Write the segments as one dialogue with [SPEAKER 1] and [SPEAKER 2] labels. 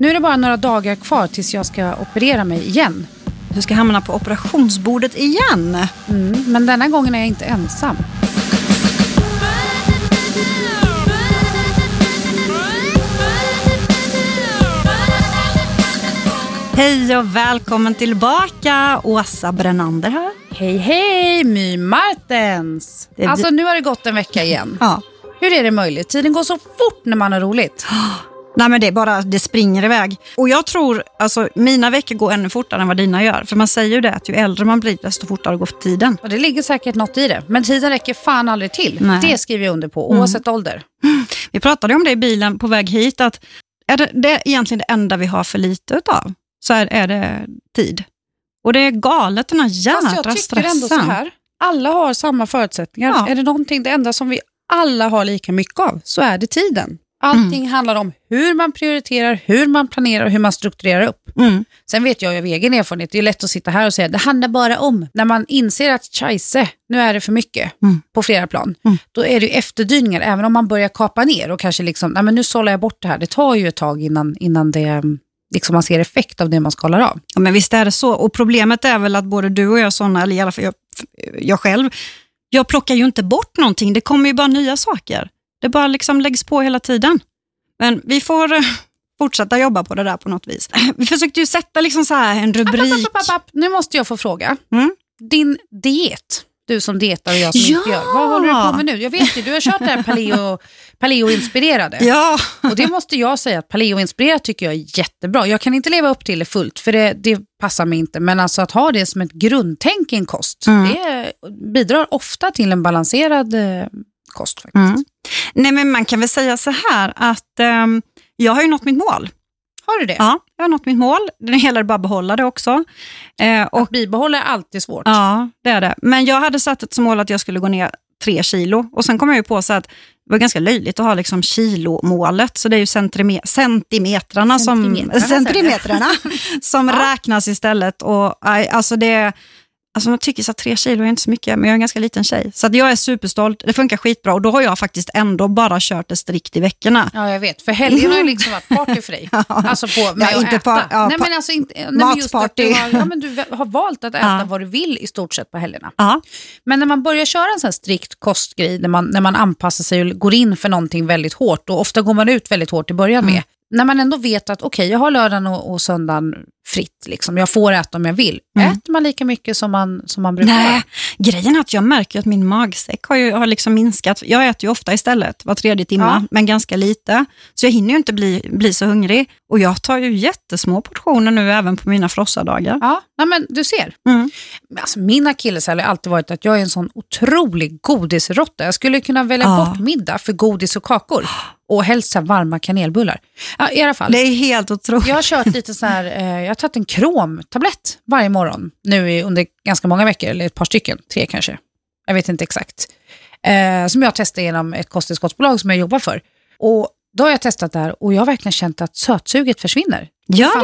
[SPEAKER 1] Nu är det bara några dagar kvar tills jag ska operera mig igen.
[SPEAKER 2] Du ska hamna på operationsbordet igen.
[SPEAKER 1] Mm, men denna gången är jag inte ensam.
[SPEAKER 2] Hej och välkommen tillbaka. Åsa Brännander här.
[SPEAKER 1] Hej, hej, My Martens! Alltså nu har det gått en vecka igen.
[SPEAKER 2] Ja.
[SPEAKER 1] Hur är det möjligt? Tiden går så fort när man har roligt.
[SPEAKER 2] Nej, men det är bara, det springer iväg. Och jag tror, alltså mina veckor går ännu fortare än vad dina gör. För man säger ju det, att ju äldre man blir, desto fortare går tiden.
[SPEAKER 1] Och det ligger säkert något i det. Men tiden räcker fan aldrig till.
[SPEAKER 2] Nej. Mm.
[SPEAKER 1] Det skriver jag under på, oavsett ålder.
[SPEAKER 2] Vi pratade om det i bilen på väg hit, att är det, det är egentligen det enda vi har för lite utav, så är, är det tid. Och det är galet, den här jädra
[SPEAKER 1] Fast jag tycker
[SPEAKER 2] stressen.
[SPEAKER 1] ändå så här. Alla har samma förutsättningar.
[SPEAKER 2] Ja.
[SPEAKER 1] Är det någonting, det enda som vi alla har lika mycket av, så är det tiden. Allting
[SPEAKER 2] Mm.
[SPEAKER 1] handlar om hur man prioriterar, hur man planerar och hur man strukturerar upp.
[SPEAKER 2] Mm.
[SPEAKER 1] Sen vet jag av egen erfarenhet, det är lätt att sitta här och säga det handlar bara om. När man inser att scheisse, nu är det för mycket
[SPEAKER 2] Mm.
[SPEAKER 1] på flera plan.
[SPEAKER 2] Mm.
[SPEAKER 1] Då är det ju efterdyningar, även om man börjar kapa ner och kanske liksom, nej men nu sållar jag bort det här. Det tar ju ett tag innan, innan det, liksom man ser effekt av det man skalar av.
[SPEAKER 2] Ja, men visst är det så. Och problemet är väl att både du och jag sådana, eller i alla fall jag, jag själv, jag plockar ju inte bort någonting. Det kommer ju bara nya saker. Det bara liksom läggs på hela tiden. Men vi får eh, fortsätta jobba på det där på något vis. Vi försökte ju sätta liksom så här en rubrik.
[SPEAKER 1] App, app, app. Nu måste jag få fråga.
[SPEAKER 2] Mm.
[SPEAKER 1] Din diet, du som dietar och jag som
[SPEAKER 2] Ja!
[SPEAKER 1] inte gör. Vad håller du på med nu? Jag vet ju, du har kört det här paleo, paleo-inspirerade.
[SPEAKER 2] Ja,
[SPEAKER 1] Och det måste jag säga att paleo-inspirerat tycker jag är jättebra. Jag kan inte leva upp till det fullt, för det, det passar mig inte. Men alltså att ha det som ett grundtänk i en kost,
[SPEAKER 2] Mm.
[SPEAKER 1] det bidrar ofta till en balanserad eh, kost. faktiskt.
[SPEAKER 2] Mm. Nej, men man kan väl säga så här att ehm, jag har ju nått mitt mål.
[SPEAKER 1] Har du det?
[SPEAKER 2] Ja, jag har nått mitt mål. Det gäller bara att behålla det också. Eh, och,
[SPEAKER 1] Att bibehålla är alltid svårt.
[SPEAKER 2] ja, det är det. Men jag hade satt ett som mål att jag skulle gå ner tre kilo. Och sen kom jag ju på så att det var ganska löjligt att ha liksom kilomålet. Så det är ju centime- centimetrarna som,
[SPEAKER 1] Centimetrarna,
[SPEAKER 2] som
[SPEAKER 1] Ja.
[SPEAKER 2] räknas istället. Och, alltså det, alltså man tycker så att tre kilo är inte så mycket, men jag är en ganska liten tjej. Så att jag är superstolt. Det funkar skitbra. Och då har jag faktiskt ändå bara kört det strikt i veckorna.
[SPEAKER 1] Ja, jag vet. För helgen har ju liksom varit party för dig. Alltså på med
[SPEAKER 2] Ja,
[SPEAKER 1] att
[SPEAKER 2] inte
[SPEAKER 1] äta.
[SPEAKER 2] par- ja,
[SPEAKER 1] nej, men alltså inte, nej, men just att du har, ja, men du har valt att äta
[SPEAKER 2] Ja.
[SPEAKER 1] vad du vill i stort sett på helgerna.
[SPEAKER 2] Ja.
[SPEAKER 1] Men när man börjar köra en sån här strikt kostgrej, när man, när man anpassar sig och går in för någonting väldigt hårt, och ofta går man ut väldigt hårt i början
[SPEAKER 2] Mm.
[SPEAKER 1] med, när man ändå vet att okej, jag har lördagen och, och söndagen fritt, liksom. jag får äta om jag vill.
[SPEAKER 2] Mm.
[SPEAKER 1] Äter man lika mycket som man, som man brukar?
[SPEAKER 2] Nej, grejen är att jag märker att min magsäck har, ju, har liksom minskat. Jag äter ju ofta istället, var tredje timme,
[SPEAKER 1] Ja.
[SPEAKER 2] men ganska lite. Så jag hinner ju inte bli, bli så hungrig. Och jag tar ju jättesmå portioner nu även på mina frossadagar.
[SPEAKER 1] Ja, nej, men du ser.
[SPEAKER 2] Mm.
[SPEAKER 1] Alltså, min akilleshäl har alltid varit att jag är en sån otrolig godisrotta. Jag skulle kunna välja
[SPEAKER 2] Ja.
[SPEAKER 1] bort middag för godis och kakor. Och helst varma kanelbullar. Ja, I alla fall.
[SPEAKER 2] Det är helt otroligt.
[SPEAKER 1] Jag har kört lite så här, eh, jag tagit en kromtablett varje morgon nu i, under ganska många veckor, eller ett par stycken, tre kanske. Jag vet inte exakt. Eh, som jag testade genom ett kosttillskottsbolag som jag jobbar för. Och då har jag testat det här och jag har verkligen känt att sötsuget försvinner.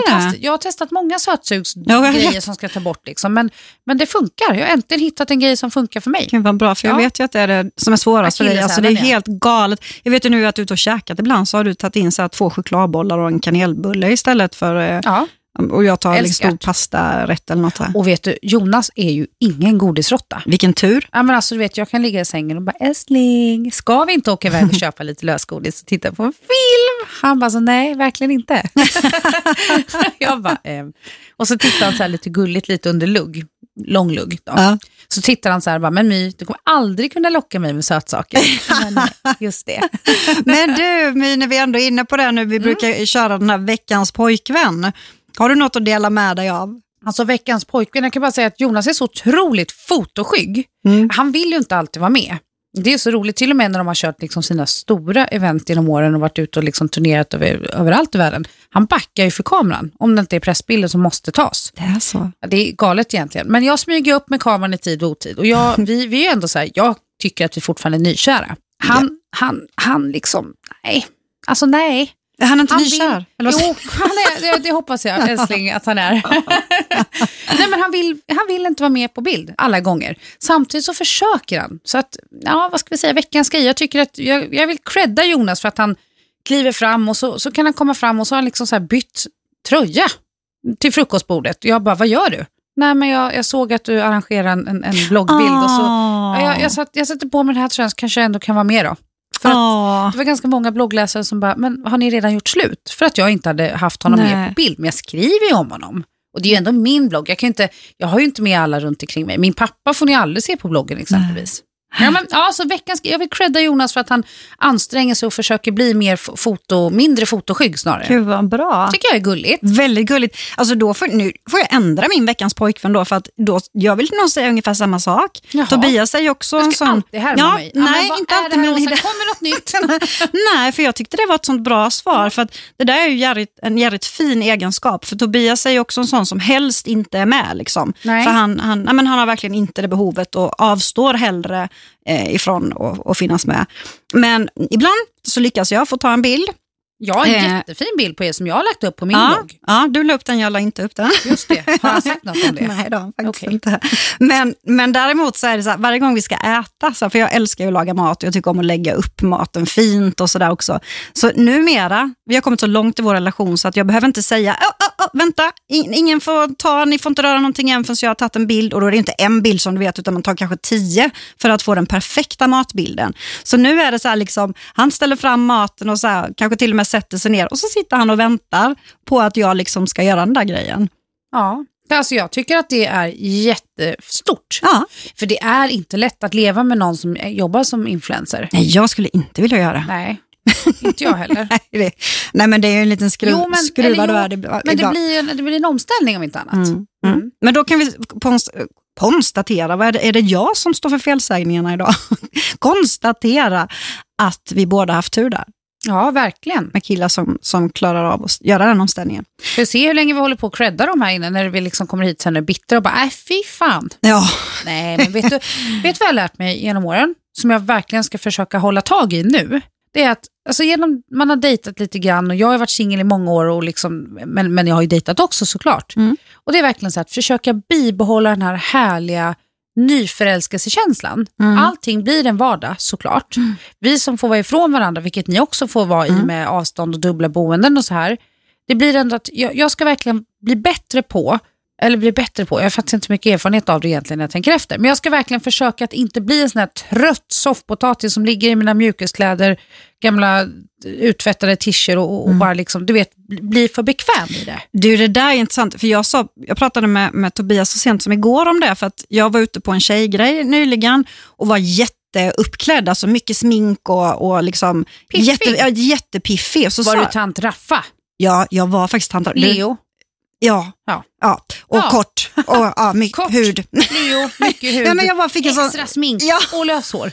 [SPEAKER 1] Fantastiskt. Jag har testat många
[SPEAKER 2] Ja,
[SPEAKER 1] sötsugsgrejer
[SPEAKER 2] vet.
[SPEAKER 1] som ska ta bort, liksom, men, men det funkar. Jag har äntligen hittat en grej som funkar för mig.
[SPEAKER 2] Gud vad bra, för jag
[SPEAKER 1] Ja.
[SPEAKER 2] vet ju att det är det som är svårast för dig. Alltså, det är
[SPEAKER 1] ja.
[SPEAKER 2] helt galet. Jag vet ju nu att du är ute och käkat ibland så har du tagit in så här två chokladbollar och en kanelbulle istället för... eh,
[SPEAKER 1] Ja.
[SPEAKER 2] Och jag tar liksom
[SPEAKER 1] Älskar.
[SPEAKER 2] stor pastarätt eller något. Här.
[SPEAKER 1] Och vet du, Jonas är ju ingen godisrotta.
[SPEAKER 2] Vilken tur.
[SPEAKER 1] Ja, men alltså, du vet, jag kan ligga i sängen och bara, älskling, ska vi inte åka iväg och köpa lite lösgodis och titta på en film? Han bara, så, nej, verkligen inte. jag bara, ehm. Och så tittar han så här lite gulligt, lite under lugg, lång lugg. Då.
[SPEAKER 2] Ja.
[SPEAKER 1] Så tittar han så här, bara, men My, du kommer aldrig kunna locka mig med sötsaker. men, eh, just det.
[SPEAKER 2] Men du, My, när vi ändå är inne på det nu, vi brukar köra den här veckans pojkvän. Har du något att dela med dig av?
[SPEAKER 1] Alltså veckans pojkvän, jag kan bara säga att Jonas är så otroligt fotoskygg.
[SPEAKER 2] Mm.
[SPEAKER 1] Han vill ju inte alltid vara med. Det är så roligt, till och med när de har kört liksom sina stora event genom åren och varit ute och liksom turnerat över, överallt i världen. Han backar ju för kameran, om det inte är pressbilder som måste tas.
[SPEAKER 2] Det är så.
[SPEAKER 1] Det är galet egentligen. Men jag smyger upp med kameran i tid och otid. Och jag, vi, vi är ändå så här, jag tycker att vi fortfarande är nykära. Han, han, han liksom, nej. Alltså nej.
[SPEAKER 2] Är han inte
[SPEAKER 1] Han
[SPEAKER 2] nykär?
[SPEAKER 1] vill, jo, han är, det, hoppas jag, älskling, att han är. Nej, men han vill, han vill inte vara med på bild alla gånger. Samtidigt så försöker han. Så att, ja, vad ska vi säga, veckans grej. Jag tycker att, jag, jag vill credda Jonas för att han kliver fram och så, så kan han komma fram och så har han liksom så bytt tröja till frukostbordet. Jag bara, vad gör du? Nej, men jag, jag såg att du arrangerar en, en, bloggbild och så
[SPEAKER 2] Ah.
[SPEAKER 1] ja, jag, jag, satt, jag sätter på mig den här tröjan så kanske jag ändå kan vara med då. För att det var ganska många bloggläsare som bara, men har ni redan gjort slut? För att jag inte hade haft honom
[SPEAKER 2] Nej.
[SPEAKER 1] med på bild, men jag skriver ju om honom. Och det är ju ändå min blogg. Jag, kan inte, jag har ju inte med alla runt omkring mig. Min pappa får ni aldrig se på bloggen exempelvis. Ja, men, ja, så veckans, jag vill credda Jonas för att han anstränger sig och försöker bli mer foto, mindre fotoskygg snarare.
[SPEAKER 2] Gud vad bra.
[SPEAKER 1] tycker jag är gulligt.
[SPEAKER 2] Väldigt gulligt. Alltså då får, nu får jag ändra min veckans pojkvän då, för att då, jag vill nog säga ungefär samma sak.
[SPEAKER 1] Jaha.
[SPEAKER 2] Tobias säger också
[SPEAKER 1] Du
[SPEAKER 2] en
[SPEAKER 1] ska
[SPEAKER 2] sån...
[SPEAKER 1] alltid härma
[SPEAKER 2] ja,
[SPEAKER 1] mig. Ja, men
[SPEAKER 2] Nej,
[SPEAKER 1] vad
[SPEAKER 2] inte alltid. Men det,
[SPEAKER 1] Kommer något nytt?
[SPEAKER 2] nej, för jag tyckte det var ett sånt bra svar. För att det där är ju jävligt, en jävligt fin egenskap. För Tobias är ju också en sån som helst inte är med. Liksom.
[SPEAKER 1] Nej.
[SPEAKER 2] För han, han, nej, men han har verkligen inte det behovet och avstår hellre eh, ifrån att finnas med. Men ibland så lyckas jag få ta en bild.
[SPEAKER 1] Jag har en
[SPEAKER 2] Eh.
[SPEAKER 1] jättefin bild på er som jag har lagt upp på min
[SPEAKER 2] Ja,
[SPEAKER 1] blogg.
[SPEAKER 2] ja, du la upp den, jag la inte upp den.
[SPEAKER 1] Just det. Har han sagt något om det?
[SPEAKER 2] Nej, han faktiskt
[SPEAKER 1] Okej.
[SPEAKER 2] inte. Men, men däremot så är det så här, varje gång vi ska äta, så här, för jag älskar ju att laga mat och jag tycker om att lägga upp maten fint och sådär också. Så numera, vi har kommit så långt i vår relation så att jag behöver inte säga, "Åh, åh, åh, vänta, in- ingen får ta, ni får inte röra någonting än förrän jag har tagit en bild och då är det inte en bild som du vet utan man tar kanske tio för att få den perfekta matbilden. Så nu är det så här liksom, han ställer fram maten och så här, kanske till och med sätter sig ner och så sitter han och väntar på att jag liksom ska göra den där grejen.
[SPEAKER 1] Ja. Alltså jag tycker att det är jättestort.
[SPEAKER 2] Ja.
[SPEAKER 1] För det är inte lätt att leva med någon som jobbar som influencer.
[SPEAKER 2] Nej, jag skulle inte vilja göra.
[SPEAKER 1] Nej, inte jag heller.
[SPEAKER 2] Nej, det, nej men det är ju en liten skruv,
[SPEAKER 1] Jo, men-
[SPEAKER 2] skruvad värld ibland.
[SPEAKER 1] Men det blir, en, det blir en omställning om inte annat.
[SPEAKER 2] Mm. Mm. Men då kan vi konst, konstatera, vad är, det, är det jag som står för felsägningarna idag? konstatera att vi båda haft tur där
[SPEAKER 1] Ja, verkligen.
[SPEAKER 2] med killar som, som klarar av att göra den omställningen.
[SPEAKER 1] För se hur länge vi håller på att credda dem här inne när vi liksom kommer hit sen och är bittra och bara, äh fy fan.
[SPEAKER 2] Ja,
[SPEAKER 1] Nej, men vet du, vet du vad jag har lärt mig genom åren? Som jag verkligen ska försöka hålla tag i nu. Det är att alltså genom, man har dejtat lite grann och jag har varit singel i många år, och liksom, men, men jag har ju dejtat också såklart.
[SPEAKER 2] Mm.
[SPEAKER 1] Och det är verkligen så att försöka bibehålla den här härliga nyförälskelsekänslan.
[SPEAKER 2] Mm.
[SPEAKER 1] Allting blir en vardag såklart. Vi som får vara ifrån varandra, vilket ni också får vara i
[SPEAKER 2] Mm.
[SPEAKER 1] med avstånd och dubbla boenden och så här. Det blir ändå att jag, jag ska verkligen bli bättre på eller bli bättre på, jag har faktiskt inte så mycket erfarenhet av det egentligen när jag tänker efter, men jag ska verkligen försöka att inte bli en sån här trött soffpotatis som ligger i mina mjukiskläder, gamla uttvättade t-shirts och, och
[SPEAKER 2] Mm.
[SPEAKER 1] bara liksom, du vet, bli för bekväm i det.
[SPEAKER 2] Du, det där är intressant. För jag, sa, jag pratade med, med Tobias så sent som igår om det, för att jag var ute på en tjejgrej nyligen och var jätteuppklädd, alltså mycket smink och, och liksom jätte, ja, jättepiffig. Och så
[SPEAKER 1] Var
[SPEAKER 2] sa,
[SPEAKER 1] du tant Raffa?
[SPEAKER 2] ja, jag var faktiskt tant du-
[SPEAKER 1] Leo?
[SPEAKER 2] Ja,
[SPEAKER 1] Ja.
[SPEAKER 2] ja. och
[SPEAKER 1] Ja.
[SPEAKER 2] kort och ja, mycket
[SPEAKER 1] Kort.
[SPEAKER 2] hud.
[SPEAKER 1] Leo, mycket hud,
[SPEAKER 2] Ja, men jag bara fick en sån,
[SPEAKER 1] extra smink
[SPEAKER 2] Ja.
[SPEAKER 1] och löshår.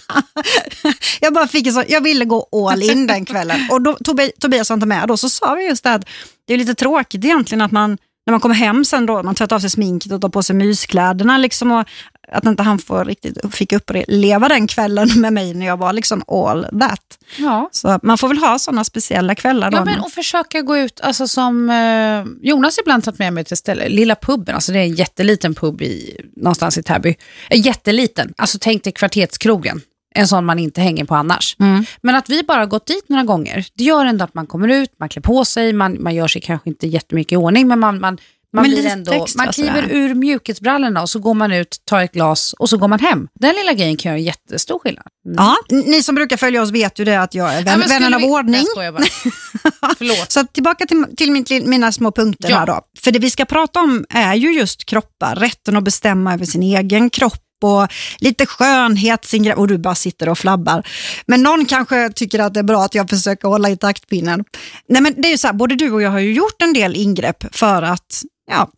[SPEAKER 2] jag bara fick en sån, jag ville gå all in den kvällen. Och då, Tobi, Tobias var inte med, då så sa vi just det att det är lite tråkigt egentligen att man, när man kommer hem sen då, man tvättar av sig sminket och tar på sig myskläderna liksom och att inte han får riktigt, fick uppleva den kvällen med mig när jag var liksom all that.
[SPEAKER 1] Ja.
[SPEAKER 2] Så man får väl ha sådana speciella kvällar.
[SPEAKER 1] Ja, men och försöka gå ut, alltså som eh, Jonas ibland tagit med mig till stället, Lilla puben, alltså det är en jätteliten pub i, någonstans i Täby. Eh, jätteliten, alltså tänk dig kvartetskrogen, en sån man inte hänger på annars.
[SPEAKER 2] Mm.
[SPEAKER 1] Men att vi bara gått dit några gånger, det gör ändå att man kommer ut, man klär på sig, man, man gör sig kanske inte jättemycket i ordning, men man, man, man
[SPEAKER 2] Men
[SPEAKER 1] ändå,
[SPEAKER 2] extra
[SPEAKER 1] man kliver
[SPEAKER 2] sådär.
[SPEAKER 1] ur mjukisbrallorna och så går man ut, tar ett glas och så går man hem. Den lilla grejen kan göra en jättestor skillnad. Mm.
[SPEAKER 2] Ja, ni som brukar följa oss vet ju det att jag är
[SPEAKER 1] Ja,
[SPEAKER 2] vän,
[SPEAKER 1] men
[SPEAKER 2] vännen av
[SPEAKER 1] vi-
[SPEAKER 2] ordning.
[SPEAKER 1] Jag bara. Förlåt.
[SPEAKER 2] Så tillbaka till, till min, till mina små punkter
[SPEAKER 1] Ja.
[SPEAKER 2] här då. För det vi ska prata om är ju just kroppar, rätten att bestämma över sin egen kropp och lite skönhetsingrepp och du bara sitter och flabbar. Men någon kanske tycker att det är bra att jag försöker hålla i taktpinnen. Nej men det är ju så här, både du och jag har ju gjort en del ingrepp för att ja,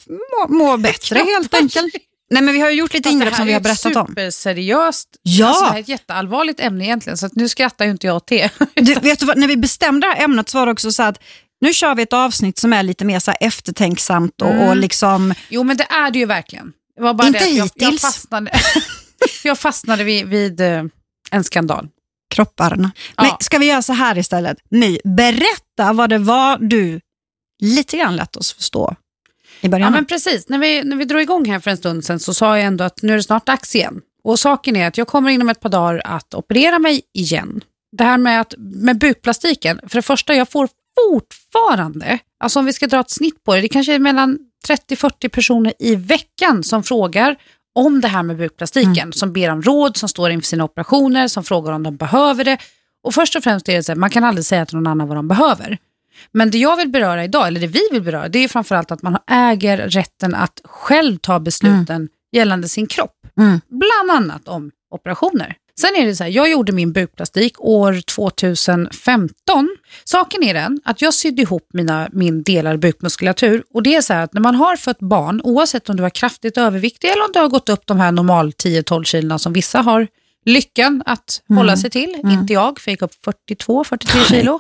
[SPEAKER 2] må, må bättre helt enkelt. Nej men vi har ju gjort lite ingrepp
[SPEAKER 1] det här
[SPEAKER 2] som vi
[SPEAKER 1] är
[SPEAKER 2] har berättat om.
[SPEAKER 1] superseriöst,
[SPEAKER 2] Ja.
[SPEAKER 1] alltså det här är ett jätteallvarligt ämne egentligen, så nu skrattar ju inte jag åt det.
[SPEAKER 2] Du, vet du vad, när vi bestämde det här ämnet så var det också så att nu kör vi ett avsnitt som är lite mer så här eftertänksamt och,
[SPEAKER 1] Mm.
[SPEAKER 2] och liksom
[SPEAKER 1] Jo, men det är det ju verkligen. Det var bara
[SPEAKER 2] Inte
[SPEAKER 1] det att jag, jag
[SPEAKER 2] hittills.
[SPEAKER 1] fastnade, jag fastnade vid, vid eh, en skandal.
[SPEAKER 2] kropparna.
[SPEAKER 1] Ja.
[SPEAKER 2] Men ska vi göra så här istället? My, berätta vad det var du lite grann lät oss förstå i
[SPEAKER 1] Ja,
[SPEAKER 2] början.
[SPEAKER 1] men precis. När vi, när vi drog igång här för en stund sedan så sa jag ändå att nu är det snart dags igen. Och saken är att jag kommer inom ett par dagar att operera mig igen. det här med, att, med bukplastiken. För det första, jag får fortfarande, alltså om vi ska dra ett snitt på det, det kanske är mellan 30-40 personer i veckan som frågar om det här med bukplastiken,
[SPEAKER 2] Mm.
[SPEAKER 1] som ber om råd, som står inför sina operationer, som frågar om de behöver det. Och först och främst är det så här, man kan aldrig säga till någon annan vad de behöver. Men det jag vill beröra idag, eller det vi vill beröra, det är framförallt att man äger rätten att själv ta besluten gällande sin kropp.
[SPEAKER 2] Mm.
[SPEAKER 1] Bland annat om operationer. Sen är det så här, jag gjorde min bukplastik år 2015. Saken är den att jag sydde ihop mina, min delade bukmuskulatur och det är så här att när man har fött barn, oavsett om du var kraftigt överviktig eller om du har gått upp de här normal 10-12 kilona som vissa har lyckan att hålla sig till, inte jag, för jag gick upp 42-43 kilo.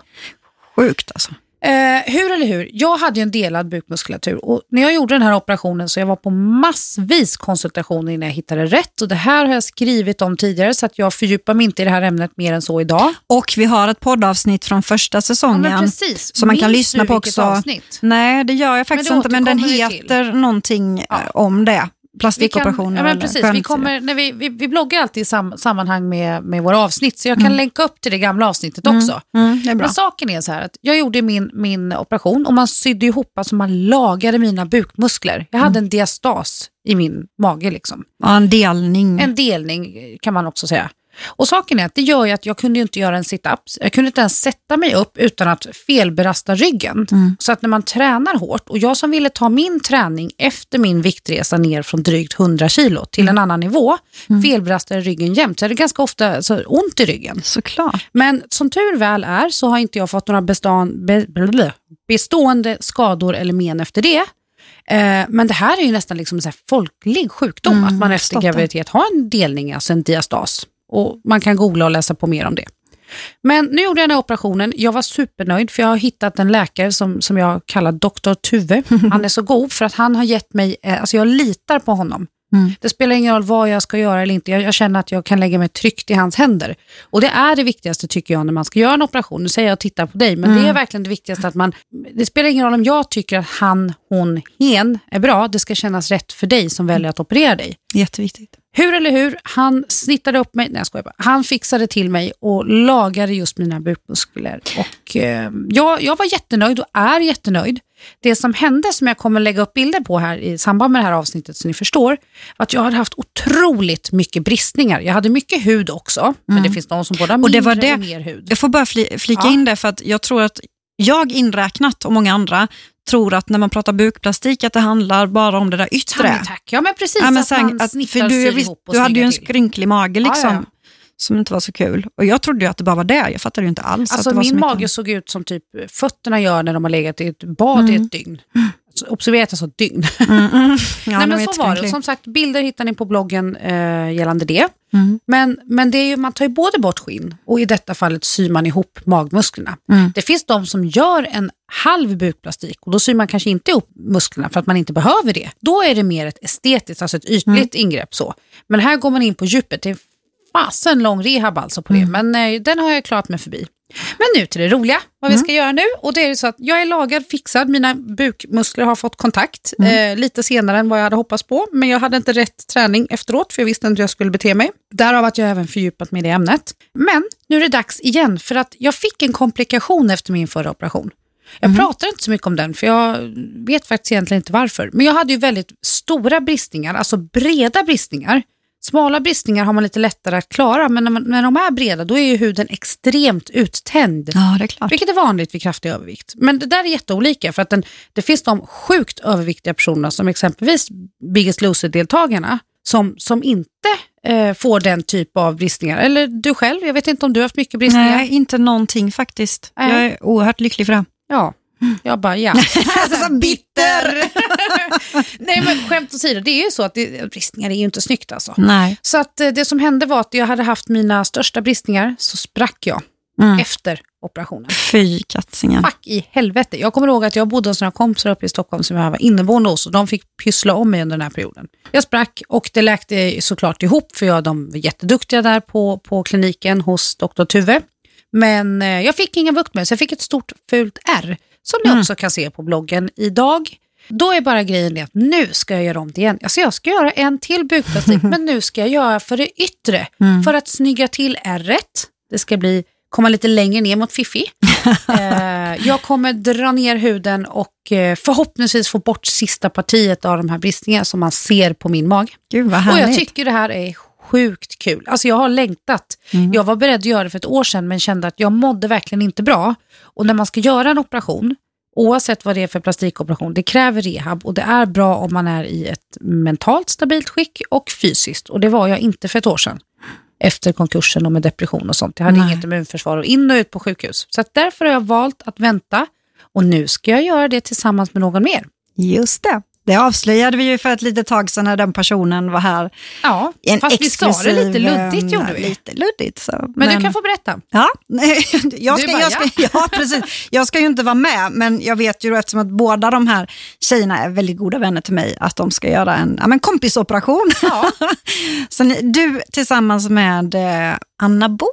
[SPEAKER 2] Sjukt alltså.
[SPEAKER 1] Eh, hur eller hur, jag hade ju en delad bukmuskulatur och när jag gjorde den här operationen så jag var på massvis konsultationer innan jag hittade rätt och det här har jag skrivit om tidigare så att jag fördjupar mig inte i det här ämnet mer än så idag.
[SPEAKER 2] Och vi har ett poddavsnitt från första
[SPEAKER 1] Ja,
[SPEAKER 2] säsongen.
[SPEAKER 1] men precis.
[SPEAKER 2] som man kan
[SPEAKER 1] Minns
[SPEAKER 2] lyssna
[SPEAKER 1] du
[SPEAKER 2] på också.
[SPEAKER 1] Avsnitt?
[SPEAKER 2] Nej, det gör jag faktiskt
[SPEAKER 1] Men
[SPEAKER 2] inte, men den
[SPEAKER 1] till.
[SPEAKER 2] heter någonting
[SPEAKER 1] Ja.
[SPEAKER 2] eh, om det.
[SPEAKER 1] Vi kan,
[SPEAKER 2] Plastikoperationer
[SPEAKER 1] ja, precis, vi, kommer, när vi, vi, vi bloggar alltid i sam, sammanhang med, med våra avsnitt så jag kan
[SPEAKER 2] Mm.
[SPEAKER 1] länka upp till det gamla avsnittet också.
[SPEAKER 2] Mm, är bra.
[SPEAKER 1] Men saken är så här att jag gjorde min, min operation och man sydde ihop, alltså man lagade mina bukmuskler. Jag
[SPEAKER 2] Mm.
[SPEAKER 1] hade en diastas i min mage liksom.
[SPEAKER 2] Ja, en delning.
[SPEAKER 1] En delning kan man också säga. Och saken är att det gör ju att jag kunde inte göra en sit-up. Jag kunde inte ens sätta mig upp utan att felbelasta ryggen.
[SPEAKER 2] Mm.
[SPEAKER 1] Så att när man tränar hårt, och jag som ville ta min träning efter min viktresa ner från drygt 100 kilo till en annan nivå, felbelastade ryggen jämt. Så jag hade ganska ofta så, ont i ryggen.
[SPEAKER 2] Såklart.
[SPEAKER 1] Men som tur väl är så har inte jag fått några bestan, be, blablabla, bestående skador eller men efter det. Eh, men det här är ju nästan liksom en folklig sjukdom,
[SPEAKER 2] Mm,
[SPEAKER 1] att man efter graviditet har en delning, alltså en diastas. Och man kan googla och läsa på mer om det. Men nu gjorde jag den här operationen. Jag var supernöjd för jag har hittat en läkare som, som jag kallar Dr. Tuve. Han är så god för att han har gett mig, eh, alltså jag litar på honom.
[SPEAKER 2] Mm.
[SPEAKER 1] Det spelar ingen roll vad jag ska göra eller inte. Jag, jag känner att jag kan lägga mig tryggt i hans händer. Och det är det viktigaste tycker jag när man ska göra en operation. Nu säger jag och tittar på dig, men
[SPEAKER 2] Mm.
[SPEAKER 1] det är verkligen det viktigaste att man, det spelar ingen roll om jag tycker att han, hon, hen är bra. Det ska kännas rätt för dig som väljer att operera dig.
[SPEAKER 2] Jätteviktigt.
[SPEAKER 1] Hur eller hur, han snittade upp mig, nej jag skojar bara. Han fixade till mig och lagade just mina bukmuskler. Och, eh, jag, jag var jättenöjd och är jättenöjd. Det som hände, som jag kommer lägga upp bilder på här i samband med det här avsnittet så ni förstår, var att jag hade haft otroligt mycket bristningar. Jag hade mycket hud också, men det finns de som både har
[SPEAKER 2] Mm. Och det
[SPEAKER 1] mindre
[SPEAKER 2] var det-
[SPEAKER 1] och mer hud.
[SPEAKER 2] Jag får bara fli, flika
[SPEAKER 1] Ja.
[SPEAKER 2] in det för att jag tror att jag inräknat och många andra tror att när man pratar bukplastik att det handlar bara om det där yttre.
[SPEAKER 1] Tack, tack. Ja men precis,
[SPEAKER 2] Ja, men
[SPEAKER 1] att
[SPEAKER 2] sen,
[SPEAKER 1] man
[SPEAKER 2] att, för du, visst,
[SPEAKER 1] ihop och
[SPEAKER 2] du hade ju en skrynklig mage liksom,
[SPEAKER 1] ja.
[SPEAKER 2] Som inte var så kul. Och jag trodde ju att det bara var det. Jag fattade ju inte alls att
[SPEAKER 1] Alltså
[SPEAKER 2] det var så
[SPEAKER 1] min
[SPEAKER 2] mycket.
[SPEAKER 1] mage såg ut som typ fötterna gör när de har legat i ett bad i ett dygn. Så observera att jag sa dygn.
[SPEAKER 2] Mm, mm. Ja,
[SPEAKER 1] Nej, men så var det. Som sagt, bilder hittar ni på bloggen eh, gällande det.
[SPEAKER 2] Mm.
[SPEAKER 1] Men, men det är ju, man tar ju både bort skinn och i detta fallet syr man ihop magmusklerna.
[SPEAKER 2] Mm.
[SPEAKER 1] Det finns de som gör en halv bukplastik och då syr man kanske inte ihop musklerna för att man inte behöver det. Då är det mer ett estetiskt, alltså ett ytligt
[SPEAKER 2] Mm.
[SPEAKER 1] ingrepp. så. Men här går man in på djupet. Det fasen lång rehab alltså på
[SPEAKER 2] Mm.
[SPEAKER 1] det, men eh, den har jag klarat mig förbi. Men nu till det roliga, vad
[SPEAKER 2] Mm.
[SPEAKER 1] vi ska göra nu. Och det är så att jag är lagad, fixad, mina bukmuskler har fått kontakt
[SPEAKER 2] Mm.
[SPEAKER 1] eh, lite senare än vad jag hade hoppats på. Men jag hade inte rätt träning efteråt för jag visste inte hur jag skulle bete mig. Därav att jag även fördjupat mig i det ämnet. Men nu är det dags igen för att jag fick en komplikation efter min förra operation. Jag
[SPEAKER 2] Mm.
[SPEAKER 1] pratar inte så mycket om den för jag vet faktiskt egentligen inte varför. Men jag hade ju väldigt stora bristningar, alltså breda bristningar. Smala bristningar har man lite lättare att klara, men när, man, när de är breda då är ju huden extremt uttänd.
[SPEAKER 2] Ja, det är klart.
[SPEAKER 1] Vilket är vanligt vid kraftig övervikt. Men det där är jätteolika för att den, det finns de sjukt överviktiga personerna som exempelvis Biggest Loser-deltagarna som, som inte eh, får den typ av bristningar. Eller du själv, jag vet inte om du har haft mycket bristningar.
[SPEAKER 2] Nej, inte någonting faktiskt.
[SPEAKER 1] Nej.
[SPEAKER 2] Jag är oerhört lycklig för det.
[SPEAKER 1] Ja, jag bara ja.
[SPEAKER 2] Så bitter!
[SPEAKER 1] Nej men skämt åsido, det är ju så att det, bristningar är ju inte snyggt alltså.
[SPEAKER 2] Nej.
[SPEAKER 1] Så att eh, det som hände var att jag hade haft mina största bristningar så sprack jag
[SPEAKER 2] Mm.
[SPEAKER 1] efter operationen.
[SPEAKER 2] Fy katsingen.
[SPEAKER 1] Fuck i helvete. Jag kommer ihåg att jag bodde hos några kompisar uppe i Stockholm som jag var inneboende hos och de fick pyssla om mig under den här perioden. Jag sprack och det läkte såklart ihop för jag, de var jätteduktiga där på, på kliniken hos Dr. Tuve. Men eh, jag fick ingen bukt med det, så jag fick ett stort fult R som ni
[SPEAKER 2] Mm.
[SPEAKER 1] också kan se på bloggen idag. Då är bara grejen det att nu ska jag göra om det igen. Alltså jag ska göra en till bukplastik men nu ska jag göra för det yttre.
[SPEAKER 2] Mm.
[SPEAKER 1] För att snygga till ärret. Det ska bli komma lite längre ner mot Fifi. eh, jag kommer dra ner huden och eh, förhoppningsvis få bort sista partiet av de här bristningarna som man ser på min mage.
[SPEAKER 2] Gud vad
[SPEAKER 1] Och
[SPEAKER 2] härligt.
[SPEAKER 1] jag tycker det här är sjukt kul. Alltså jag har längtat.
[SPEAKER 2] Mm.
[SPEAKER 1] Jag var beredd att göra det för ett år sedan men kände att jag mådde verkligen inte bra. Och när man ska göra en operation, oavsett vad det är för plastikoperation, det kräver rehab och det är bra om man är i ett mentalt stabilt skick och fysiskt. Och det var jag inte för ett år sedan. Efter konkursen och med depression och sånt. Jag hade
[SPEAKER 2] Nej.
[SPEAKER 1] inget immunförsvar och in och ut på sjukhus. Så därför har jag valt att vänta och nu ska jag göra det tillsammans med någon mer.
[SPEAKER 2] Just det. Det avslöjade vi ju för ett litet tag sedan när den personen var här.
[SPEAKER 1] Ja,
[SPEAKER 2] En
[SPEAKER 1] fast vi sa det lite
[SPEAKER 2] exklusiv,
[SPEAKER 1] luddigt
[SPEAKER 2] eh,
[SPEAKER 1] gjorde vi.
[SPEAKER 2] Lite luddigt. Så.
[SPEAKER 1] Men, du kan få berätta.
[SPEAKER 2] Ja, jag ska,
[SPEAKER 1] bara,
[SPEAKER 2] jag, ska, ja, precis. jag ska ju inte vara med, men jag vet ju då, eftersom att båda de här tjejerna är väldigt goda vänner till mig, att de ska göra en ja, men kompisoperation.
[SPEAKER 1] Ja.
[SPEAKER 2] Så ni, du tillsammans med eh, Anna Bok,